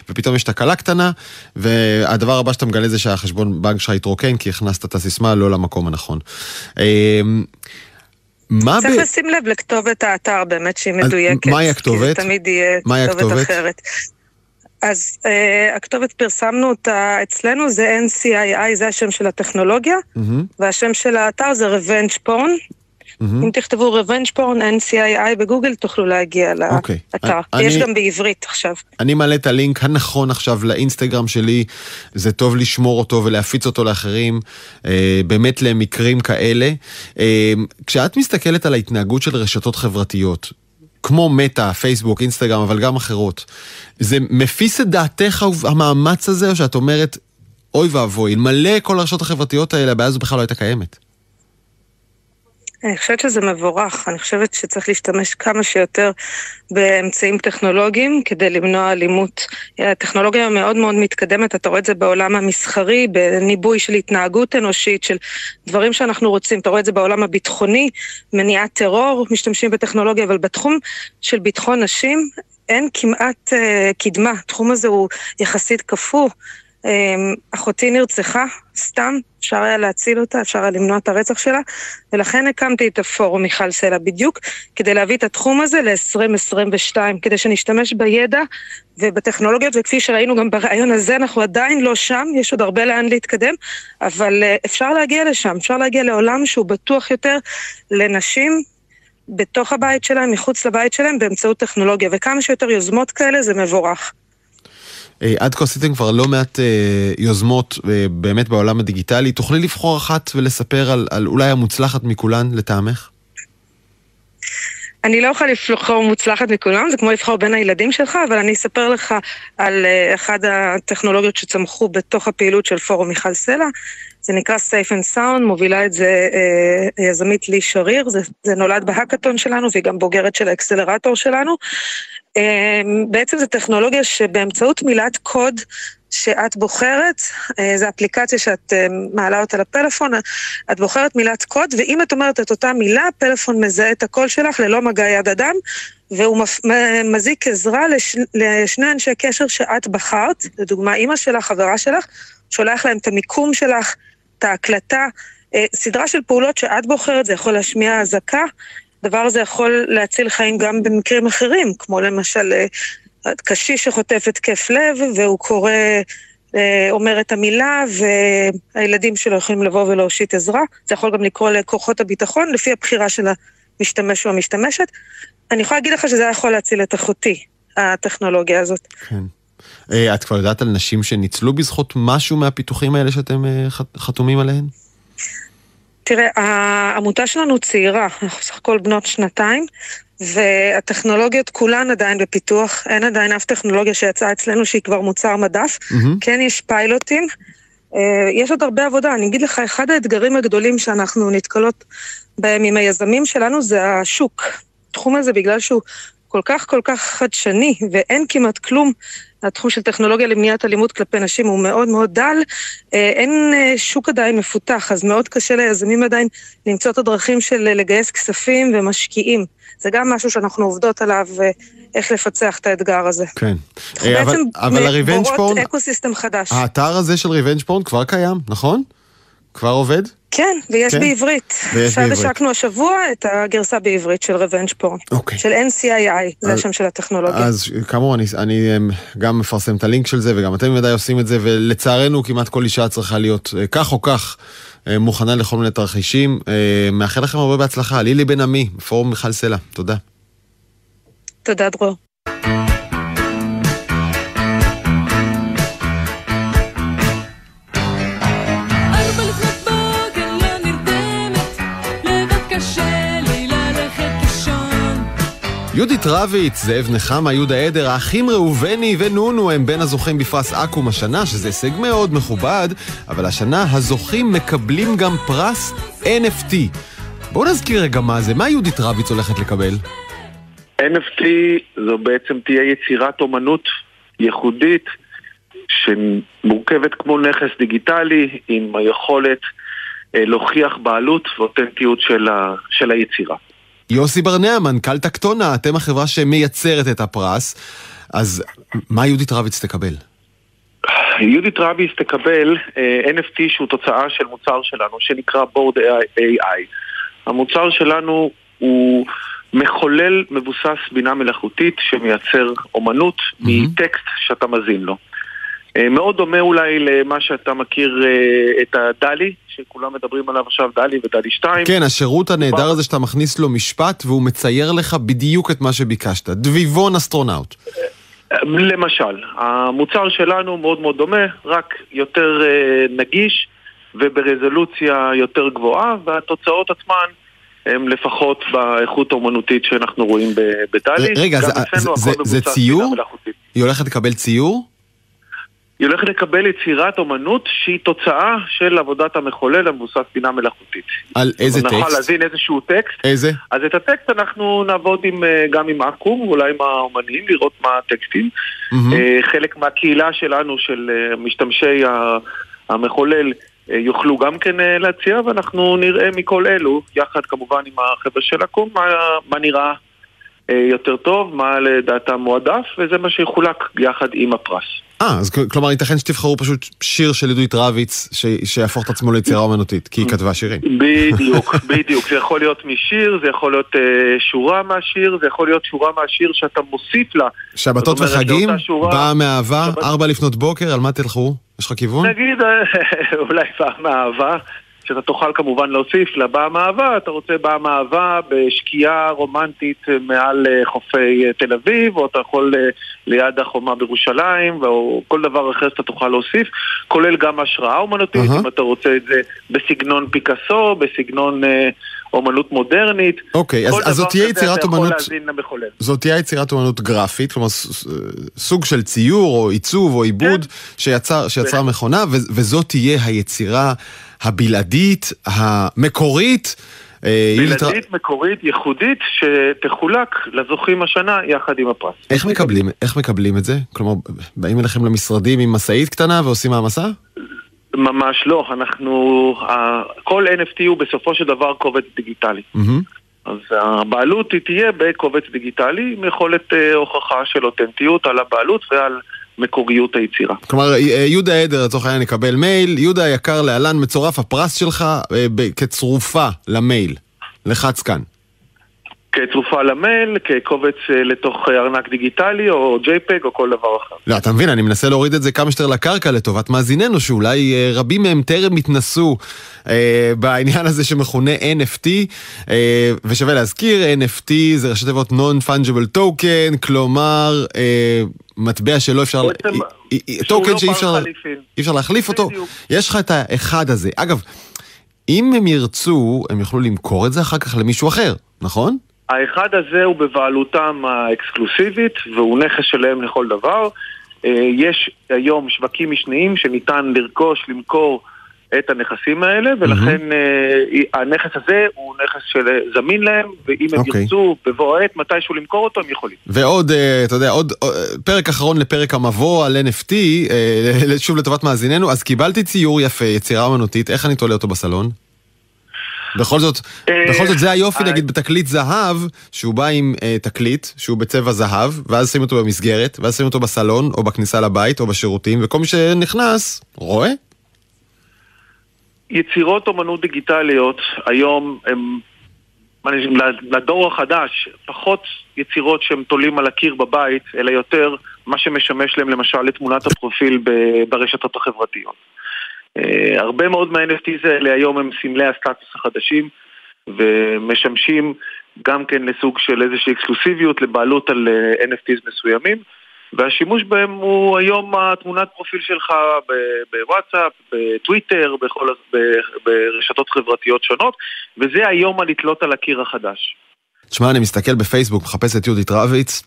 ופתאום יש תקלה קטנה, והדבר הבא שאתה מגלה זה שהחשבון בנק שלך התרוקן, כי הכנסת את הסיסמה לא למקום הנכון. מה צריך ב... לשים לב לכתובת האתר באמת שהיא מדויקת. מהי הכתובת? כי זה תמיד יהיה כתובת? אחרת. אז uh, הכתובת פרסמנו אותה אצלנו, זה NCII, זה השם של הטכנולוגיה, mm-hmm. והשם של האתר זה Revenge Porn. Mm-hmm. אם תכתבו revenge porn NCII בגוגל תוכלו להגיע אוקיי. לאתר. Okay. יש גם בעברית עכשיו. אני מעלה את הלינק הנכון עכשיו לאינסטגרם שלי, זה טוב לשמור אותו ולהפיץ אותו לאחרים, אה, באמת למקרים כאלה. אה, כשאת מסתכלת על ההתנהגות של רשתות חברתיות, כמו מטא, פייסבוק, אינסטגרם, אבל גם אחרות. זה מפיס את דעתך המאמץ הזה, או שאת אומרת, אוי ואבוי, אלמלא כל הרשתות החברתיות האלה, הבעיה הזו בכלל לא הייתה קיימת. אני חושבת שזה מבורך, אני חושבת שצריך להשתמש כמה שיותר באמצעים טכנולוגיים כדי למנוע אלימות. הטכנולוגיה מאוד מאוד מתקדמת, אתה רואה את זה בעולם המסחרי, בניבוי של התנהגות אנושית, של דברים שאנחנו רוצים, אתה רואה את זה בעולם הביטחוני, מניעת טרור, משתמשים בטכנולוגיה, אבל בתחום של ביטחון נשים אין כמעט uh, קדמה, התחום הזה הוא יחסית קפוא. אמ, אחותי נרצחה, סתם, אפשר היה להציל אותה, אפשר היה למנוע את הרצח שלה, ולכן הקמתי את הפורום מיכל סלע בדיוק, כדי להביא את התחום הזה ל-2022, כדי שנשתמש בידע ובטכנולוגיות, וכפי שראינו גם ברעיון הזה, אנחנו עדיין לא שם, יש עוד הרבה לאן להתקדם, אבל אה, אפשר להגיע לשם, אפשר להגיע לעולם שהוא בטוח יותר לנשים, בתוך הבית שלהם, מחוץ לבית שלהם, באמצעות טכנולוגיה, וכמה שיותר יוזמות כאלה זה מבורך. אה, עד כה עשיתם כבר לא מעט אה, יוזמות אה, באמת בעולם הדיגיטלי. תוכלי לבחור אחת ולספר על, על אולי המוצלחת מכולן לטעמך? אני לא יכולה לבחור מוצלחת מכולם, זה כמו לבחור בין הילדים שלך, אבל אני אספר לך על אחת הטכנולוגיות שצמחו בתוך הפעילות של פורום מיכל סלע. זה נקרא Safe and Sound, מובילה את זה uh, יזמית לי שריר, זה, זה נולד בהאקתון שלנו והיא גם בוגרת של האקסלרטור שלנו. Uh, בעצם זו טכנולוגיה שבאמצעות מילת קוד שאת בוחרת, אה, זו אפליקציה שאת אה, מעלה אותה לפלאפון, את בוחרת מילת קוד, ואם את אומרת את אותה מילה, הפלאפון מזהה את הקול שלך ללא מגע יד אדם, והוא מזיק עזרה לש, לשני אנשי קשר שאת בחרת, לדוגמה אימא שלך, חברה שלך, שולח להם את המיקום שלך, את ההקלטה, אה, סדרה של פעולות שאת בוחרת, זה יכול להשמיע אזעקה. הדבר הזה יכול להציל חיים גם במקרים אחרים, כמו למשל קשיש שחוטף התקף לב, והוא קורא, אה, אומר את המילה, והילדים שלו יכולים לבוא ולהושיט עזרה. זה יכול גם לקרוא לכוחות הביטחון, לפי הבחירה של המשתמש או המשתמשת. אני יכולה להגיד לך שזה יכול להציל את אחותי, הטכנולוגיה הזאת. כן. אה, את כבר יודעת על נשים שניצלו בזכות משהו מהפיתוחים האלה שאתם אה, חתומים עליהן? תראה, העמותה שלנו צעירה, אנחנו סך הכל בנות שנתיים, והטכנולוגיות כולן עדיין בפיתוח, אין עדיין אף טכנולוגיה שיצאה אצלנו שהיא כבר מוצר מדף. Mm-hmm. כן יש פיילוטים, אה, יש עוד הרבה עבודה. אני אגיד לך, אחד האתגרים הגדולים שאנחנו נתקלות בהם עם היזמים שלנו זה השוק. התחום הזה, בגלל שהוא כל כך כל כך חדשני, ואין כמעט כלום התחום של טכנולוגיה למניעת אלימות כלפי נשים הוא מאוד מאוד דל, אה, אין אה, שוק עדיין מפותח, אז מאוד קשה ליזמים עדיין למצוא את הדרכים של לגייס כספים ומשקיעים. זה גם משהו שאנחנו עובדות עליו, אה, איך לפצח את האתגר הזה. כן. אבל, אבל ה revenge porn... ecosystem חדש. האתר הזה של revenge porn כבר קיים, נכון? כבר עובד? כן, ויש כן? בעברית. ויש בעברית. עכשיו השקנו השבוע את הגרסה בעברית של revenge porn. אוקיי. של NCII, זה אז, השם של הטכנולוגיה. אז כאמור, אני, אני אמ, גם מפרסם את הלינק של זה, וגם אתם ודאי עושים את זה, ולצערנו כמעט כל אישה צריכה להיות אה, כך או כך. אה, מוכנה לכל מיני תרחישים. אה, מאחל לכם הרבה בהצלחה. לילי בן עמי, פורום מיכל סלע. תודה. תודה, דרור. יהודית רביץ, זאב נחמה, יהודה עדר, האחים ראובני ונונו הם בין הזוכים בפרס אקו"ם השנה, שזה הישג מאוד מכובד, אבל השנה הזוכים מקבלים גם פרס NFT. בואו נזכיר רגע מה זה, מה יהודית רביץ הולכת לקבל? NFT זו בעצם תהיה יצירת אומנות ייחודית שמורכבת כמו נכס דיגיטלי עם היכולת אה, להוכיח בעלות ואותנטיות של, ה, של היצירה. יוסי ברנע, מנכ"ל טקטונה, אתם החברה שמייצרת את הפרס, אז מה יהודית רביץ תקבל? יהודית רביץ תקבל uh, אה, NFT שהוא תוצאה של מוצר שלנו שנקרא בורד AI. המוצר שלנו הוא מחולל מבוסס בינה מלאכותית שמייצר אומנות mm-hmm. מטקסט שאתה מזין לו. אה, מאוד דומה אולי למה שאתה מכיר אה, את הדלי, שכולם מדברים עליו עכשיו, דלי ודלי 2. כן, השירות הנהדר הזה שאתה מכניס לו משפט והוא מצייר לך בדיוק את מה שביקשת. דביבון אסטרונאוט. אה, למשל, המוצר שלנו מאוד מאוד דומה, רק יותר נגיש וברזולוציה יותר גבוהה, והתוצאות עצמן הן לפחות באיכות האומנותית שאנחנו רואים בדלי. רגע, זה, זה, זה, זה ציור? היא הולכת לקבל ציור? היא הולכת לקבל יצירת אומנות שהיא תוצאה של עבודת המחולל המבוסס בינה מלאכותית. על איזה טקסט? נוכל להזין איזשהו טקסט. איזה? אז את הטקסט אנחנו נעבוד עם, אה, גם עם אקו"ם, ואולי עם האומנים, לראות מה הטקסטים. Mm-hmm. חלק מהקהילה שלנו, של אה, משתמשי המחולל, יוכלו גם כן להציע, ואנחנו נראה מכל אלו, יחד כמובן עם החבר'ה של אקו"ם, מה, מה נראה יותר טוב, מה לדעתם מועדף, וזה מה שיחולק יחד עם הפרס. אה, אז כלומר ייתכן שתבחרו פשוט שיר של עדות רביץ ש... שיהפוך את עצמו ליצירה אומנותית, כי היא כתבה שירים. בדיוק, בדיוק. זה יכול להיות משיר, זה יכול להיות uh, שורה מהשיר, זה יכול להיות שורה מהשיר שאתה מוסיף לה. שבתות וחגים, באה מאהבה, שבת... ארבע לפנות בוקר, על מה תלכו? יש לך כיוון? נגיד, אה, אולי באה מאהבה. שאתה תוכל כמובן להוסיף לבאה מאהבה, אתה רוצה באה מאהבה בשקיעה רומנטית מעל אה, חופי אה, תל אביב, או אתה יכול אה, ליד החומה בירושלים, או כל דבר אחר שאתה תוכל להוסיף, כולל גם השראה אומנותית, uh-huh. אם אתה רוצה את זה בסגנון פיקאסו, בסגנון אומנות מודרנית. אוקיי, אז, אז זאת תהיה יצירת אומנות... זאת תהיה יצירת אומנות גרפית, כלומר סוג של ציור או עיצוב או עיבוד כן. שיצר, שיצרה מכונה, ו, וזאת תהיה היצירה הבלעדית, המקורית. אה, בלעדית, מקורית, ייחודית, שתחולק לזוכים השנה יחד עם הפרס. איך מקבלים, איך מקבלים את זה? כלומר, באים אליכם למשרדים עם משאית קטנה ועושים העמסה? ממש לא, אנחנו, כל NFT הוא בסופו של דבר קובץ דיגיטלי. אז הבעלות היא תהיה בקובץ דיגיטלי עם יכולת אה, הוכחה של אותנטיות על הבעלות ועל מקוריות היצירה. כלומר, אה, יהודה עדר לצורך העניין יקבל מייל, יהודה היקר להלן מצורף הפרס שלך אה, כצרופה למייל. לחץ כאן. כתרופה למייל, כקובץ אה, לתוך ארנק דיגיטלי או JPEG או כל דבר אחר. לא, אתה מבין, אני מנסה להוריד את זה כמה שיותר לקרקע לטובת מאזיננו, שאולי אה, רבים מהם טרם התנסו אה, בעניין הזה שמכונה NFT, אה, ושווה להזכיר, NFT זה ראשי תיבות Non-Fungible Token, כלומר... אה, מטבע שלא אפשר... בעצם, טוקן לא שאי אפשר, אפשר להחליף אותו. יש לך את האחד הזה. אגב, אם הם ירצו, הם יוכלו למכור את זה אחר כך למישהו אחר, נכון? האחד הזה הוא בבעלותם האקסקלוסיבית והוא נכס שלהם לכל דבר. אה, יש היום שווקים משניים שניתן לרכוש, למכור את הנכסים האלה, ולכן mm-hmm. הנכס הזה הוא נכס שזמין להם, ואם הם okay. אוקיי. ירצו בבוא העת מתישהו למכור אותו, הם יכולים. ועוד, אתה יודע, עוד פרק אחרון לפרק המבוא על NFT, שוב לטובת מאזיננו, אז קיבלתי ציור יפה, יצירה אמנותית, איך אני תולה אותו בסלון? בכל זאת, אה, בכל זאת זה היופי אה, נגיד בתקליט זהב, שהוא בא עם אה, תקליט שהוא בצבע זהב, ואז שמים אותו במסגרת, ואז שמים אותו בסלון, או בכניסה לבית, או בשירותים, וכל מי שנכנס, רואה. יצירות אומנות דיגיטליות היום הם לדור החדש, פחות יצירות שהם תולים על הקיר בבית, אלא יותר מה שמשמש להם למשל לתמונת הפרופיל ברשתות החברתיות. Uh, הרבה מאוד מה-NFTs האלה היום הם סמלי הסטטוס החדשים ומשמשים גם כן לסוג של איזושהי אקסקלוסיביות לבעלות על אה, NFTs מסוימים והשימוש בהם הוא היום התמונת פרופיל שלך בוואטסאפ, בטוויטר, בכל, ברשתות חברתיות שונות וזה היום הלתלות על הקיר החדש. תשמע, אני מסתכל בפייסבוק, מחפש את יהודית רביץ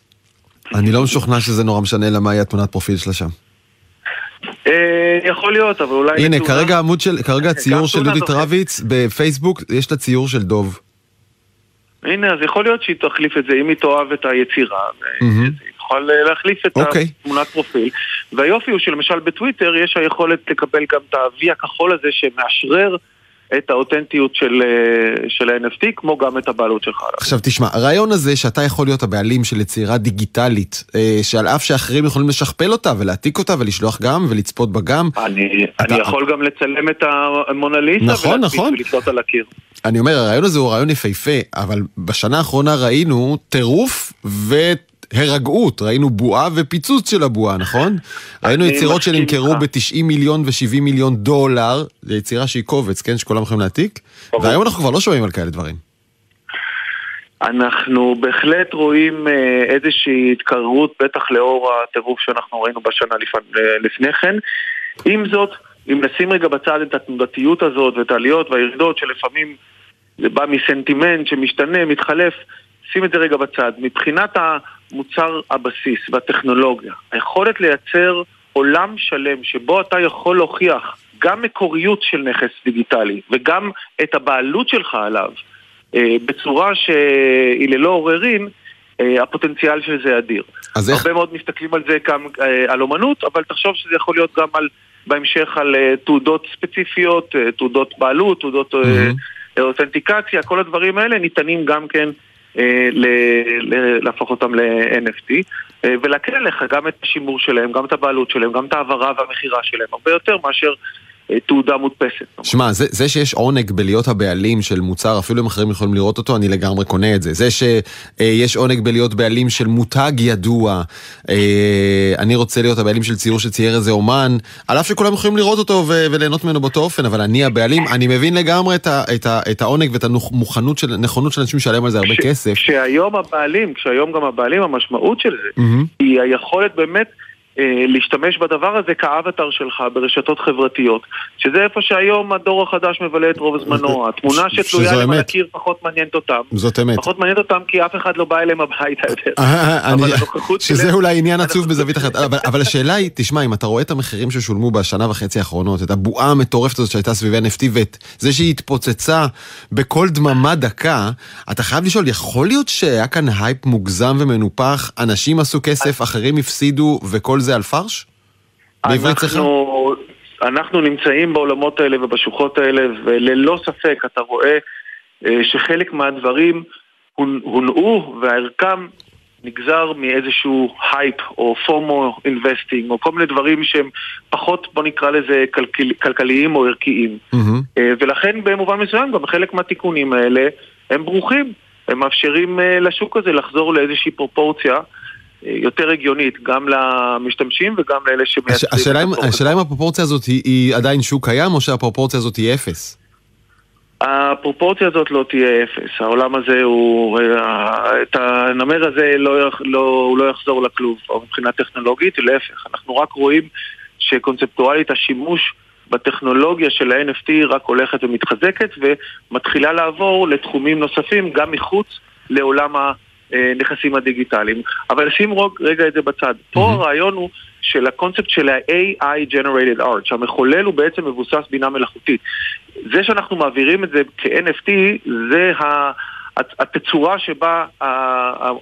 אני לא משוכנע שזה נורא משנה לה מהי התמונת פרופיל שלה שם. אה, יכול להיות, אבל אולי... הנה, כרגע עמוד של, כרגע הציור של יהודית רביץ בפייסבוק, יש את הציור של דוב. הנה, אז יכול להיות שהיא תחליף את זה, אם היא תאהב את היצירה, היא תוכל להחליף את אוקיי. התמונת פרופיל. והיופי הוא שלמשל בטוויטר יש היכולת לקבל גם את ה-V הכחול הזה שמאשרר את האותנטיות של, אה, של ה-NFT, כמו גם את הבעלות שלך. עכשיו תשמע, הרעיון הזה שאתה יכול להיות הבעלים של יצירה דיגיטלית, אה, שעל אף שאחרים יכולים לשכפל אותה ולהעתיק אותה ולשלוח גם ולצפות בה גם. אני, אתה... אני יכול גם לצלם את המונליסה נכון, נכון. ולתלות על הקיר. אני אומר, הרעיון הזה הוא רעיון יפהפה, אבל בשנה האחרונה ראינו טירוף ו... הרגעות, ראינו בועה ופיצוץ של הבועה, נכון? ראינו יצירות שנמכרו ב-90 מיליון ו-70 מיליון דולר, זו יצירה שהיא קובץ, כן? שכולם יכולים להעתיק, והיום אנחנו כבר לא שומעים על כאלה דברים. אנחנו בהחלט רואים אה, איזושהי התקררות, בטח לאור הטירוף שאנחנו ראינו בשנה לפני כן. עם זאת, אם נשים רגע בצד את התנודתיות הזאת ואת העליות והירידות שלפעמים זה בא מסנטימנט שמשתנה, מתחלף, שים את זה רגע בצד. מבחינת המוצר הבסיס והטכנולוגיה, היכולת לייצר עולם שלם שבו אתה יכול להוכיח גם מקוריות של נכס דיגיטלי וגם את הבעלות שלך עליו אה, בצורה שהיא ללא עוררין, אה, הפוטנציאל של זה אדיר. אז איך... הרבה מאוד מסתכלים על זה גם אה, על אומנות, אבל תחשוב שזה יכול להיות גם על, בהמשך על אה, תעודות ספציפיות, אה, תעודות בעלות, תעודות mm-hmm. אותנטיקציה, כל הדברים האלה ניתנים גם כן אה, להפוך אותם ל-NFT אה, ולהקל עליך גם את השימור שלהם, גם את הבעלות שלהם, גם את ההעברה והמכירה שלהם, הרבה יותר מאשר תעודה מודפסת. שמע, זה, זה שיש עונג בלהיות הבעלים של מוצר, אפילו אם אחרים יכולים לראות אותו, אני לגמרי קונה את זה. זה שיש עונג בלהיות בעלים של מותג ידוע, אה, אני רוצה להיות הבעלים של ציור שצייר איזה אומן, על אף שכולם יכולים לראות אותו וליהנות ממנו באותו אופן, אבל אני הבעלים, אני מבין לגמרי את, ה, את, ה, את העונג ואת הנכונות של, נכונות של אנשים לשלם על זה הרבה כסף. כשהיום הבעלים, כשהיום גם הבעלים, המשמעות של זה, mm-hmm. היא היכולת באמת אה, להשתמש בדבר הזה כאבטר שלך ברשתות חברתיות, שזה איפה שהיום הדור החדש מבלה את רוב זמנו. התמונה שתלויה להם על הקיר פחות מעניינת אותם. זאת אמת. פחות מעניינת אותם כי אף אחד לא בא אליהם הביתה יותר. אה, שזה אולי עניין עצוב בזווית אחרת. אבל השאלה היא, תשמע, אם אתה רואה את המחירים ששולמו בשנה וחצי האחרונות, את הבועה המטורפת הזאת שהייתה סביב NFT, ואת זה שהיא התפוצצה בכל דממה דקה, אתה חייב לשאול, יכול להיות שהיה כאן הייפ מוגזם ומנופח, אנשים עשו כסף, אחרים הפסידו, וכל זה על crash? בעברית קריסה? אנחנו נמצאים בעולמות האלה ובשוחות האלה, וללא ספק אתה רואה אה, שחלק מהדברים הונעו וערכם נגזר מאיזשהו הייפ או FOMO investing או כל מיני דברים שהם פחות בוא נקרא לזה כלכל, כלכליים או ערכיים mm-hmm. ולכן במובן מסוים גם חלק מהתיקונים האלה הם ברוכים הם מאפשרים אה, לשוק הזה לחזור לאיזושהי פרופורציה יותר הגיונית, גם למשתמשים וגם לאלה שמייצרים השאלה, את השאלה אם הפרופורציה הזאת היא, היא עדיין שוק קיים או שהפרופורציה הזאת היא אפס? הפרופורציה הזאת לא תהיה אפס, העולם הזה הוא, את הנמר הזה לא, לא, הוא לא יחזור לכלוב, מבחינה טכנולוגית, להפך, אנחנו רק רואים שקונספטואלית השימוש בטכנולוגיה של ה-NFT רק הולכת ומתחזקת ומתחילה לעבור לתחומים נוספים גם מחוץ לעולם ה... הנכסים הדיגיטליים. אבל שים רגע את זה בצד. פה. הרעיון הוא של הקונספט של ה-AI Generated Art, שהמחולל הוא בעצם מבוסס בינה מלאכותית. זה שאנחנו מעבירים את זה כ-NFT, זה התצורה שבה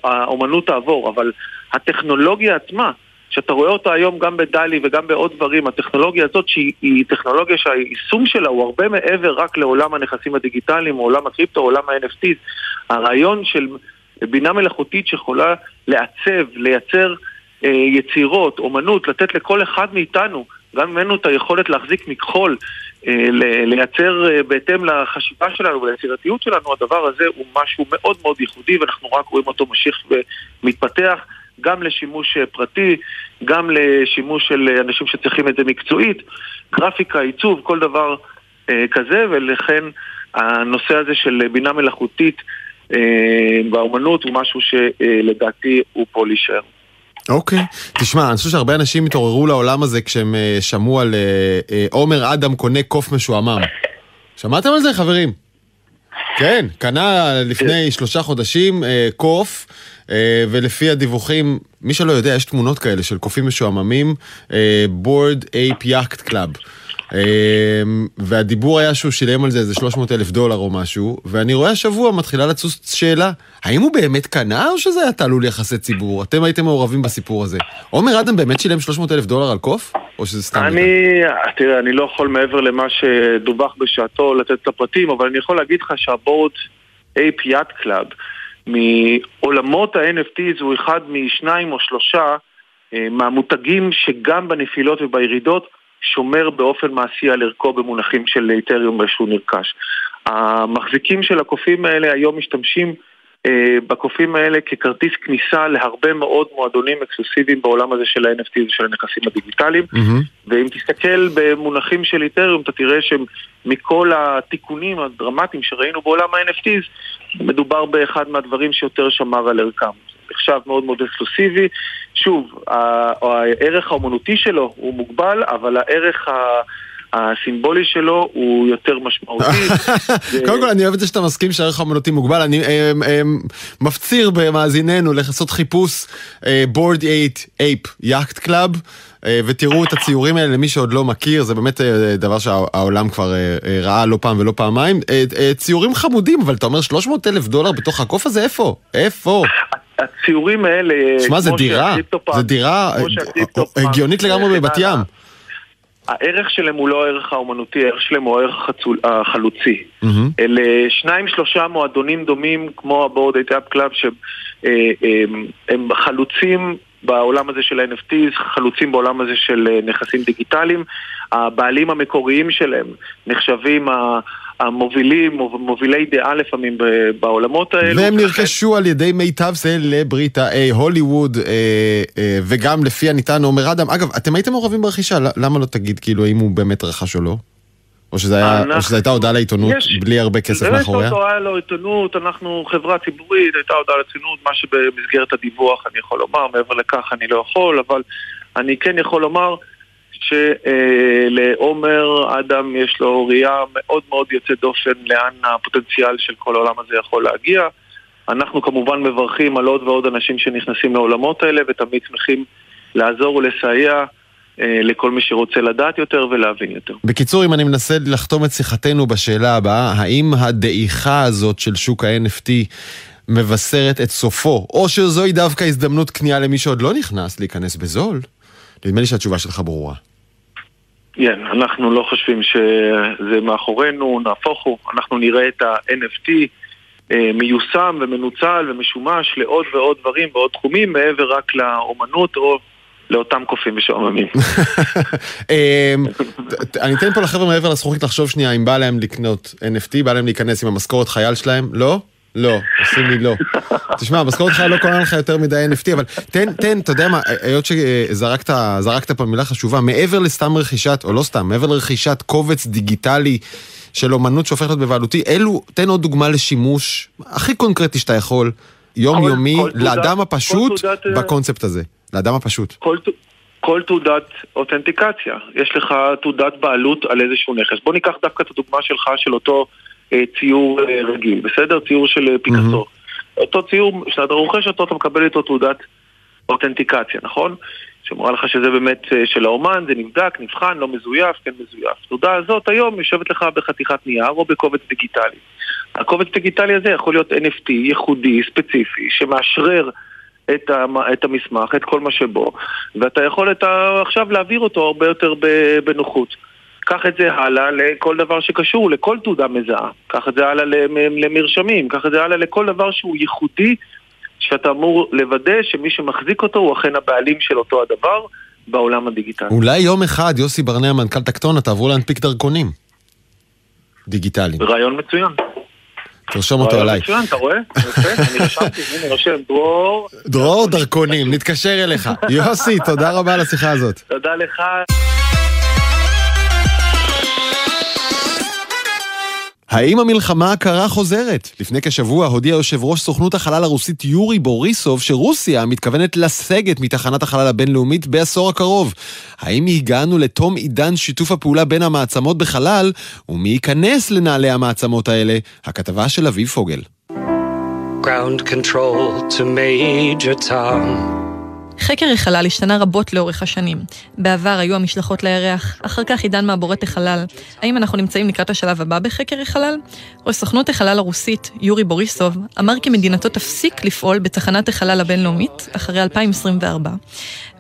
האומנות תעבור, אבל הטכנולוגיה עצמה, שאתה רואה אותה היום גם בדלי וגם בעוד דברים, הטכנולוגיה הזאת שהיא טכנולוגיה שהיישום שלה הוא הרבה מעבר רק לעולם הנכסים הדיגיטליים, או עולם הקריפטו, עולם ה-NFT, הרעיון של בינה מלאכותית שיכולה לעצב, לייצר אה, יצירות, אומנות, לתת לכל אחד מאיתנו, גם ממנו את היכולת להחזיק מכחול, אה, לייצר אה, בהתאם לחשיבה שלנו וליצירתיות שלנו, הדבר הזה הוא משהו מאוד מאוד ייחודי ואנחנו רק רואים אותו ממשיך ומתפתח. גם לשימוש אה, פרטי, גם לשימוש של אנשים שצריכים את זה מקצועית, גרפיקה, עיצוב, כל דבר אה, כזה, ולכן הנושא הזה של בינה מלאכותית אה, באומנות הוא משהו שלדעתי הוא פה להישאר. אוקיי, okay. תשמע, אני חושב שהרבה אנשים התעוררו לעולם הזה כשהם uh, שמעו על uh, עומר אדם קונה קוף משועמם. שמעתם על זה, חברים? כן, קנה לפני שלושה חודשים uh, קוף, uh, ולפי הדיווחים, מי שלא יודע, יש תמונות כאלה של קופים משועממים, Bored Ape Yacht Club. אמ, והדיבור היה שהוא שילם על זה איזה 300 אלף דולר או משהו, ואני רואה השבוע מתחילה לצוץ שאלה, האם הוא באמת קנה או שזה היה תעלול יחסי ציבור? אתם הייתם מעורבים בסיפור הזה. עומר אדם באמת שילם 300 אלף דולר על קוף? או שזה סתם... אני, תראה, אני לא יכול מעבר למה שדווח בשעתו לתת את הפרטים, אבל אני יכול להגיד לך שה Bored Ape Yacht Club מעולמות ה-NFTs הוא אחד משניים או שלושה אה, מהמותגים שגם בנפילות ובירידות שומר באופן מעשי על ערכו במונחים של איתריום שהוא נרכש. המחזיקים של הקופים האלה היום משתמשים אה, בקופים האלה ככרטיס כניסה להרבה מאוד מועדונים אקסקלוסיביים בעולם הזה של ה-NFT ושל הנכסים הדיגיטליים mm-hmm. ואם תסתכל במונחים של איתריום אתה תראה שמכל התיקונים הדרמטיים שראינו בעולם ה-NFTs מדובר באחד מהדברים שיותר שמר על ערכם. נחשב מאוד מאוד אקסקלוסיבי. שוב, הערך האומנותי שלו הוא מוגבל, אבל הערך ה... הסימבולי שלו הוא יותר משמעותי. קודם כל אני אוהב את זה שאתה מסכים שהערך האומנותי מוגבל, אני אה, אה, מפציר במאזיננו לעשות חיפוש Bored Ape Yacht Club. ותראו את הציורים האלה למי שעוד לא מכיר, זה באמת דבר שהעולם כבר ראה לא פעם ולא פעמיים. ציורים חמודים, אבל אתה אומר 300 אלף דולר בתוך הקוף הזה, איפה? איפה? הציורים האלה... שמע, זה דירה, זה דירה הגיונית לגמרי בבת ים. הערך שלהם הוא לא הערך האומנותי, הערך שלהם הוא הערך החלוצי. אלה שניים שלושה מועדונים דומים כמו ה Bored Ape Yacht Club שהם אה, חלוצים בעולם הזה של ה-NFTs, חלוצים בעולם הזה של אה, נכסים דיגיטליים. הבעלים המקוריים שלהם נחשבים המובילים, מובילי דעה לפעמים בעולמות האלו. והם נרכשו על ידי מיטב סלבריטאי הוליווד, אה, אה, וגם לפי הניתן עומר אדם. אגב, אתם הייתם מעורבים ברכישה, למה לא תגיד כאילו האם הוא באמת רכש או לא? או שזו הייתה הודעה לעיתונות יש, בלי הרבה כסף מאחוריה? באמת הודעה לעיתונות, אנחנו חברה ציבורית, הייתה הודעה לעיתונות, מה שבמסגרת הדיווח אני יכול לומר, מעבר לכך אני לא יכול, אבל אני כן יכול לומר שלעומר אדם יש לו ראייה מאוד מאוד יוצאת דופן לאן הפוטנציאל של כל העולם הזה יכול להגיע. אנחנו כמובן מברכים על עוד ועוד אנשים שנכנסים לעולמות האלה ותמיד שמחים לעזור ולסייע אה, לכל מי שרוצה לדעת יותר ולהבין יותר. בקיצור, אם אני מנסה לחתום את שיחתנו בשאלה הבאה, האם הדעיכה הזאת של שוק ה-NFT מבשרת את סופו, או שזוהי דווקא הזדמנות קנייה למי שעוד לא נכנס להיכנס בזול? נדמה לי שהתשובה שלך ברורה. כן, אנחנו לא חושבים שזה מאחורינו, נהפוך הוא, אנחנו נראה את ה-NFT אה, מיושם ומנוצל ומשומש לעוד ועוד דברים ועוד תחומים מעבר רק לאומנות או לאותם קופים משועממים. אמ, אני אתן פה לחבר'ה מעבר לזכוכית לחשוב שנייה אם בא להם לקנות NFT, בא להם להיכנס עם המשכורת חייל שלהם, לא? לא, עושים לי לא. תשמע, המשכורת חייל לא קונה לך יותר מדי NFT, אבל תן, תן, אתה יודע מה, היות שזרקת פה מילה חשובה, מעבר לסתם רכישת, או לא סתם, מעבר לרכישת קובץ דיגיטלי של אומנות שהופכת להיות בבעלותי, אלו, תן עוד דוגמה לשימוש הכי קונקרטי שאתה יכול, יומיומי, לאדם הפשוט אה, בקונספט הזה. לאדם הפשוט. כל, כל תעודת אותנטיקציה. יש לך תעודת בעלות על איזשהו נכס. בוא ניקח דווקא את הדוגמה שלך של אותו ציור אה, רגיל, בסדר? ציור של אה, פיקאסו. Mm-hmm. אותו ציור, כשאתה רוכש אותו, אתה מקבל איתו תעודת אותנטיקציה, נכון? שאומרה לך שזה באמת אה, של האומן, זה נבדק, נבחן, לא מזויף, כן מזויף. התעודה הזאת היום יושבת לך בחתיכת נייר או בקובץ דיגיטלי. הקובץ דיגיטלי הזה יכול להיות NFT ייחודי, ספציפי, שמאשרר את, המ, את המסמך, את כל מה שבו, ואתה יכול את ה, עכשיו להעביר אותו הרבה יותר בנוחות. קח את זה הלאה לכל דבר שקשור, לכל תעודה מזהה. קח את זה הלאה למרשמים, קח את זה הלאה לכל דבר שהוא ייחודי, שאתה אמור לוודא שמי שמחזיק אותו הוא אכן הבעלים של אותו הדבר בעולם הדיגיטלי. אולי יום אחד, יוסי ברנע, מנכ"ל טקטונה, תעברו להנפיק דרכונים דיגיטליים. רעיון מצוין. תרשום אותו עליי. מצוין, אתה רואה? אני רשמתי, הנה רושם, דרור. דרור דרכונים, נתקשר אליך. יוסי, תודה רבה על השיחה הזאת. תודה לך. האם המלחמה הקרה חוזרת? לפני כשבוע הודיע יושב ראש סוכנות החלל הרוסית יורי בוריסוב שרוסיה מתכוונת לסגת מתחנת החלל הבינלאומית בעשור הקרוב. האם הגענו לתום עידן שיתוף הפעולה בין המעצמות בחלל, ומי ייכנס לנעלי המעצמות האלה? הכתבה של אביב פוגל. Ground control to Major Tom. חקר החלל השתנה רבות לאורך השנים. בעבר היו המשלחות לירח, אחר כך עידן מעבורת החלל. האם אנחנו נמצאים לקראת השלב הבא בחקר החלל? ראש סוכנות החלל הרוסית, יורי בוריסוב, אמר כי מדינתו תפסיק לפעול בתחנת החלל הבינלאומית אחרי 2024.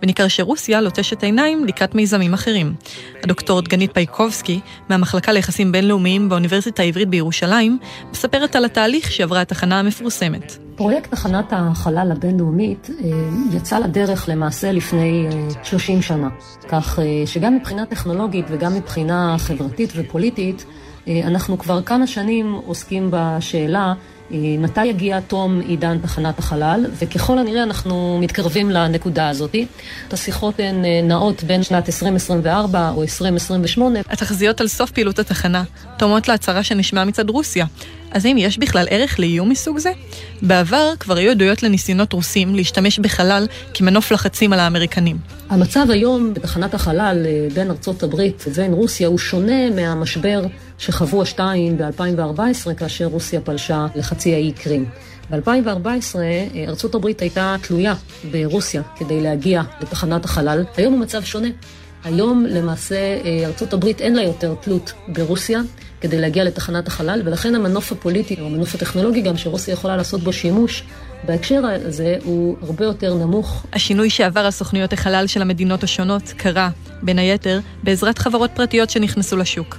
וניכר שרוסיה לוטשת עיניים לקראת מיזמים אחרים. הדוקטור דגנית פייקובסקי, מהמחלקה ליחסים בינלאומיים באוניברסיטה העברית בירושלים, מספרת על התהליך שעברה התחנה המפורסמת. פרויקט תחנת החלל הבינלאומית אה, יצא לדרך למעשה לפני 30 אה, שנה. כך אה, שגם מבחינה טכנולוגית וגם מבחינה חברתית ופוליטית, אנחנו כבר כמה שנים עוסקים בשאלה מתי יגיע תום עידן תחנת החלל, וככל הנראה אנחנו מתקרבים לנקודה הזאת. השיחות הן נעות בין שנת 2024 או 2028. התחזיות על סוף פעילות התחנה תומות להצהרה שנשמעה מצד רוסיה. אז האם יש בכלל ערך לאיום מסוג זה? בעבר כבר היו עדויות לניסיונות רוסים להשתמש בחלל כמנוף לחצים על האמריקנים. המצב היום בתחנת החלל אה, בין ארצות הברית ובין רוסיה הוא שונה מהמשבר שחוו השתיים ב-2014 כאשר רוסיה פלשה לחצי האי קרים. ב-2014 אה, ארצות הברית הייתה תלויה ברוסיה כדי להגיע לתחנת החלל. היום המצב שונה. היום למעשה אה, ארצות הברית אין לה יותר תלות ברוסיה. כדי להגיע לתחנת החלל, ולכן המנוף הפוליטי, או המנוף הטכנולוגי גם, שרוסיה יכולה לעשות בו שימוש, בהקשר הזה הוא הרבה יותר נמוך. השינוי שעבר על סוכנויות החלל של המדינות השונות קרה, בין היתר, בעזרת חברות פרטיות שנכנסו לשוק.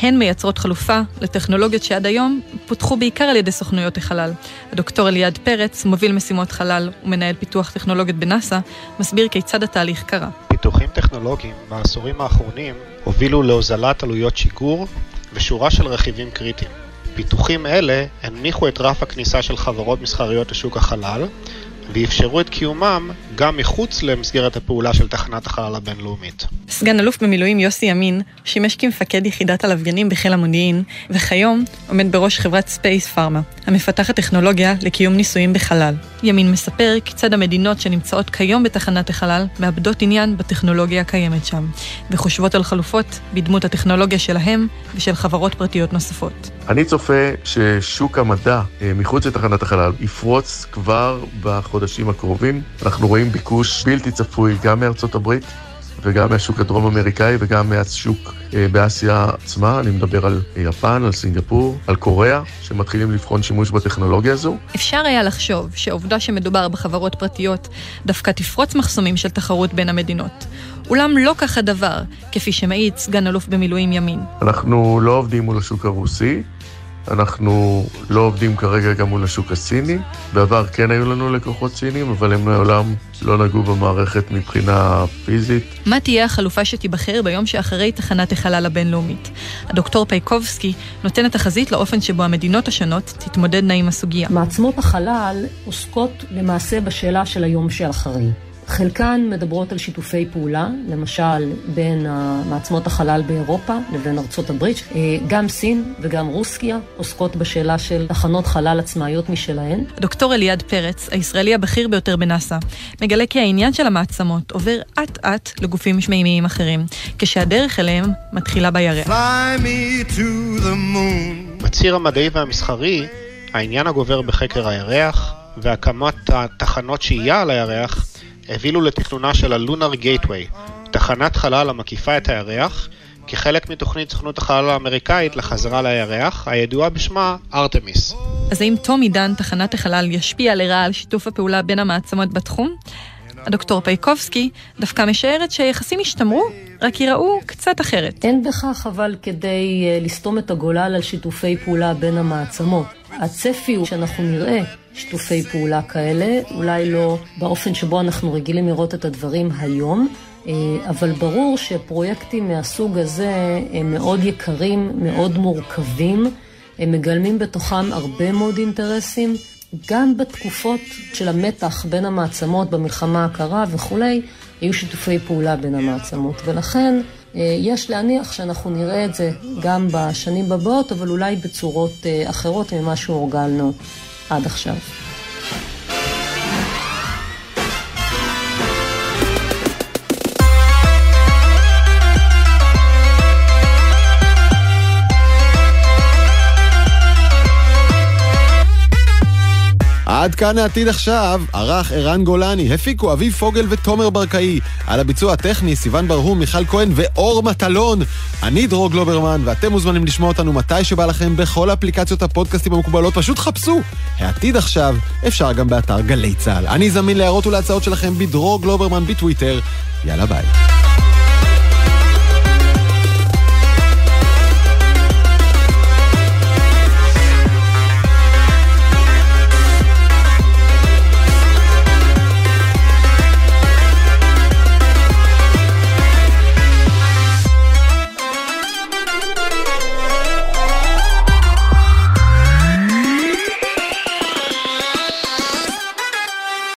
הן מייצרות חלופה לטכנולוגיות שעד היום פותחו בעיקר על ידי סוכנויות החלל. הדוקטור אליעד פרץ, מוביל משימות חלל ומנהל פיתוח טכנולוגיות בנאס"א, מסביר כיצד התהליך קרה. פיתוחים טכנולוגיים בעשורים האחרונים הובילו להוזלת עלויות שיגור ושורה של רכיבים קריטיים. פיתוחים אלה הנמיכו את רף הכניסה של חברות מסחריות לשוק החלל, ואפשרו את קיומם גם מחוץ למסגרת הפעולה של תחנת החלל הבינלאומית. סגן אלוף במילואים יוסי ימין שימש כמפקד יחידת הלוויינים בחיל המודיעין, וכיום עומד בראש חברת SpacePharma, המפתחת טכנולוגיה לקיום ניסויים בחלל. ימין מספר כיצד המדינות שנמצאות כיום בתחנת החלל מאבדות עניין בטכנולוגיה הקיימת שם, וחושבות על חלופות בדמות הטכנולוגיה שלהם ושל חברות פרטיות נוספות. אני צופה ששוק המדע אה, מחוץ לתחנת החלל יפרוץ כבר בחודשים הקרובים. אנחנו רואים ביקוש בלתי צפוי גם מארצות הברית וגם מהשוק הדרום-אמריקאי וגם מהשוק אה, באסיה עצמה, אני מדבר על יפן, על סינגפור, על קוריאה, שמתחילים לבחון שימוש בטכנולוגיה הזו. אפשר היה לחשוב שהעובדה שמדובר בחברות פרטיות דווקא תפרוץ מחסומים של תחרות בין המדינות. אולם לא כך הדבר, כפי שמעיד סגן אלוף במילואים ימין. אנחנו לא עובדים מול השוק הרוסי, אנחנו לא עובדים כרגע גם מול השוק הסיני. בעבר כן היו לנו לקוחות סינים, אבל הם מעולם לא נגעו במערכת מבחינה פיזית. מה תהיה החלופה שתיבחר ביום שאחרי תחנת החלל הבינלאומית? הדוקטור פייקובסקי נותן את החזית לאופן שבו המדינות השונות תתמודדנה עם הסוגיה. מעצמות החלל עוסקות למעשה בשאלה של היום שאחרי. חלקן מדברות על שיתופי פעולה, למשל בין מעצמות החלל באירופה לבין ארצות הברית. אה, גם סין וגם רוסקיה עוסקות בשאלה של תחנות חלל עצמאיות משלהן. דוקטור אליעד פרץ, הישראלי הבכיר ביותר בנאס"א, מגלה כי העניין של המעצמות עובר אט-אט לגופים שמימיים אחרים, כשהדרך אליהם מתחילה בירח. בציר המדעי והמסחרי, העניין הגובר בחקר הירח והקמת התחנות שהייה על הירח הבילו לתכנונה של הלונר גייטווי, תחנת חלל המקיפה את הירח, כחלק מתוכנית סוכנות החלל האמריקאית לחזרה לירח, הידועה בשמה ארתמיס. אז האם תום עידן תחנת החלל ישפיע לרעה על שיתוף הפעולה בין המעצמות בתחום? הדוקטור פייקובסקי דווקא משערת שהיחסים ישתמרו, רק ייראו קצת אחרת. אין בכך אבל כדי אה, לסתום את הגולל על שיתופי פעולה בין המעצמות. הצפי הוא שאנחנו נראה שיתופי פעולה כאלה, אולי לא באופן שבו אנחנו רגילים לראות את הדברים היום, אה, אבל ברור שפרויקטים מהסוג הזה הם מאוד יקרים, מאוד מורכבים, הם מגלמים בתוכם הרבה מאוד אינטרסים. גם בתקופות של המתח בין המעצמות במלחמה הקרה וכולי, היו שיתופי פעולה בין המעצמות, ולכן אה, יש להניח שאנחנו נראה את זה גם בשנים הבאות, אבל אולי בצורות אה, אחרות ממה שהורגלנו עד עכשיו. עד כאן העתיד עכשיו, ערך ערן גולני, הפיקו אביב פוגל ותומר ברקאי. על הביצוע הטכני, סיון ברהום, מיכל כהן ואור מטלון. אני דרור גלוברמן, ואתם מוזמנים לשמוע אותנו מתי שבא לכם בכל אפליקציות הפודקאסטים המקובלות, פשוט חפשו. העתיד עכשיו, אפשר גם באתר גלי צה"ל. אני זמין להערות ולהצעות שלכם בדרור גלוברמן בטוויטר. יאללה ביי.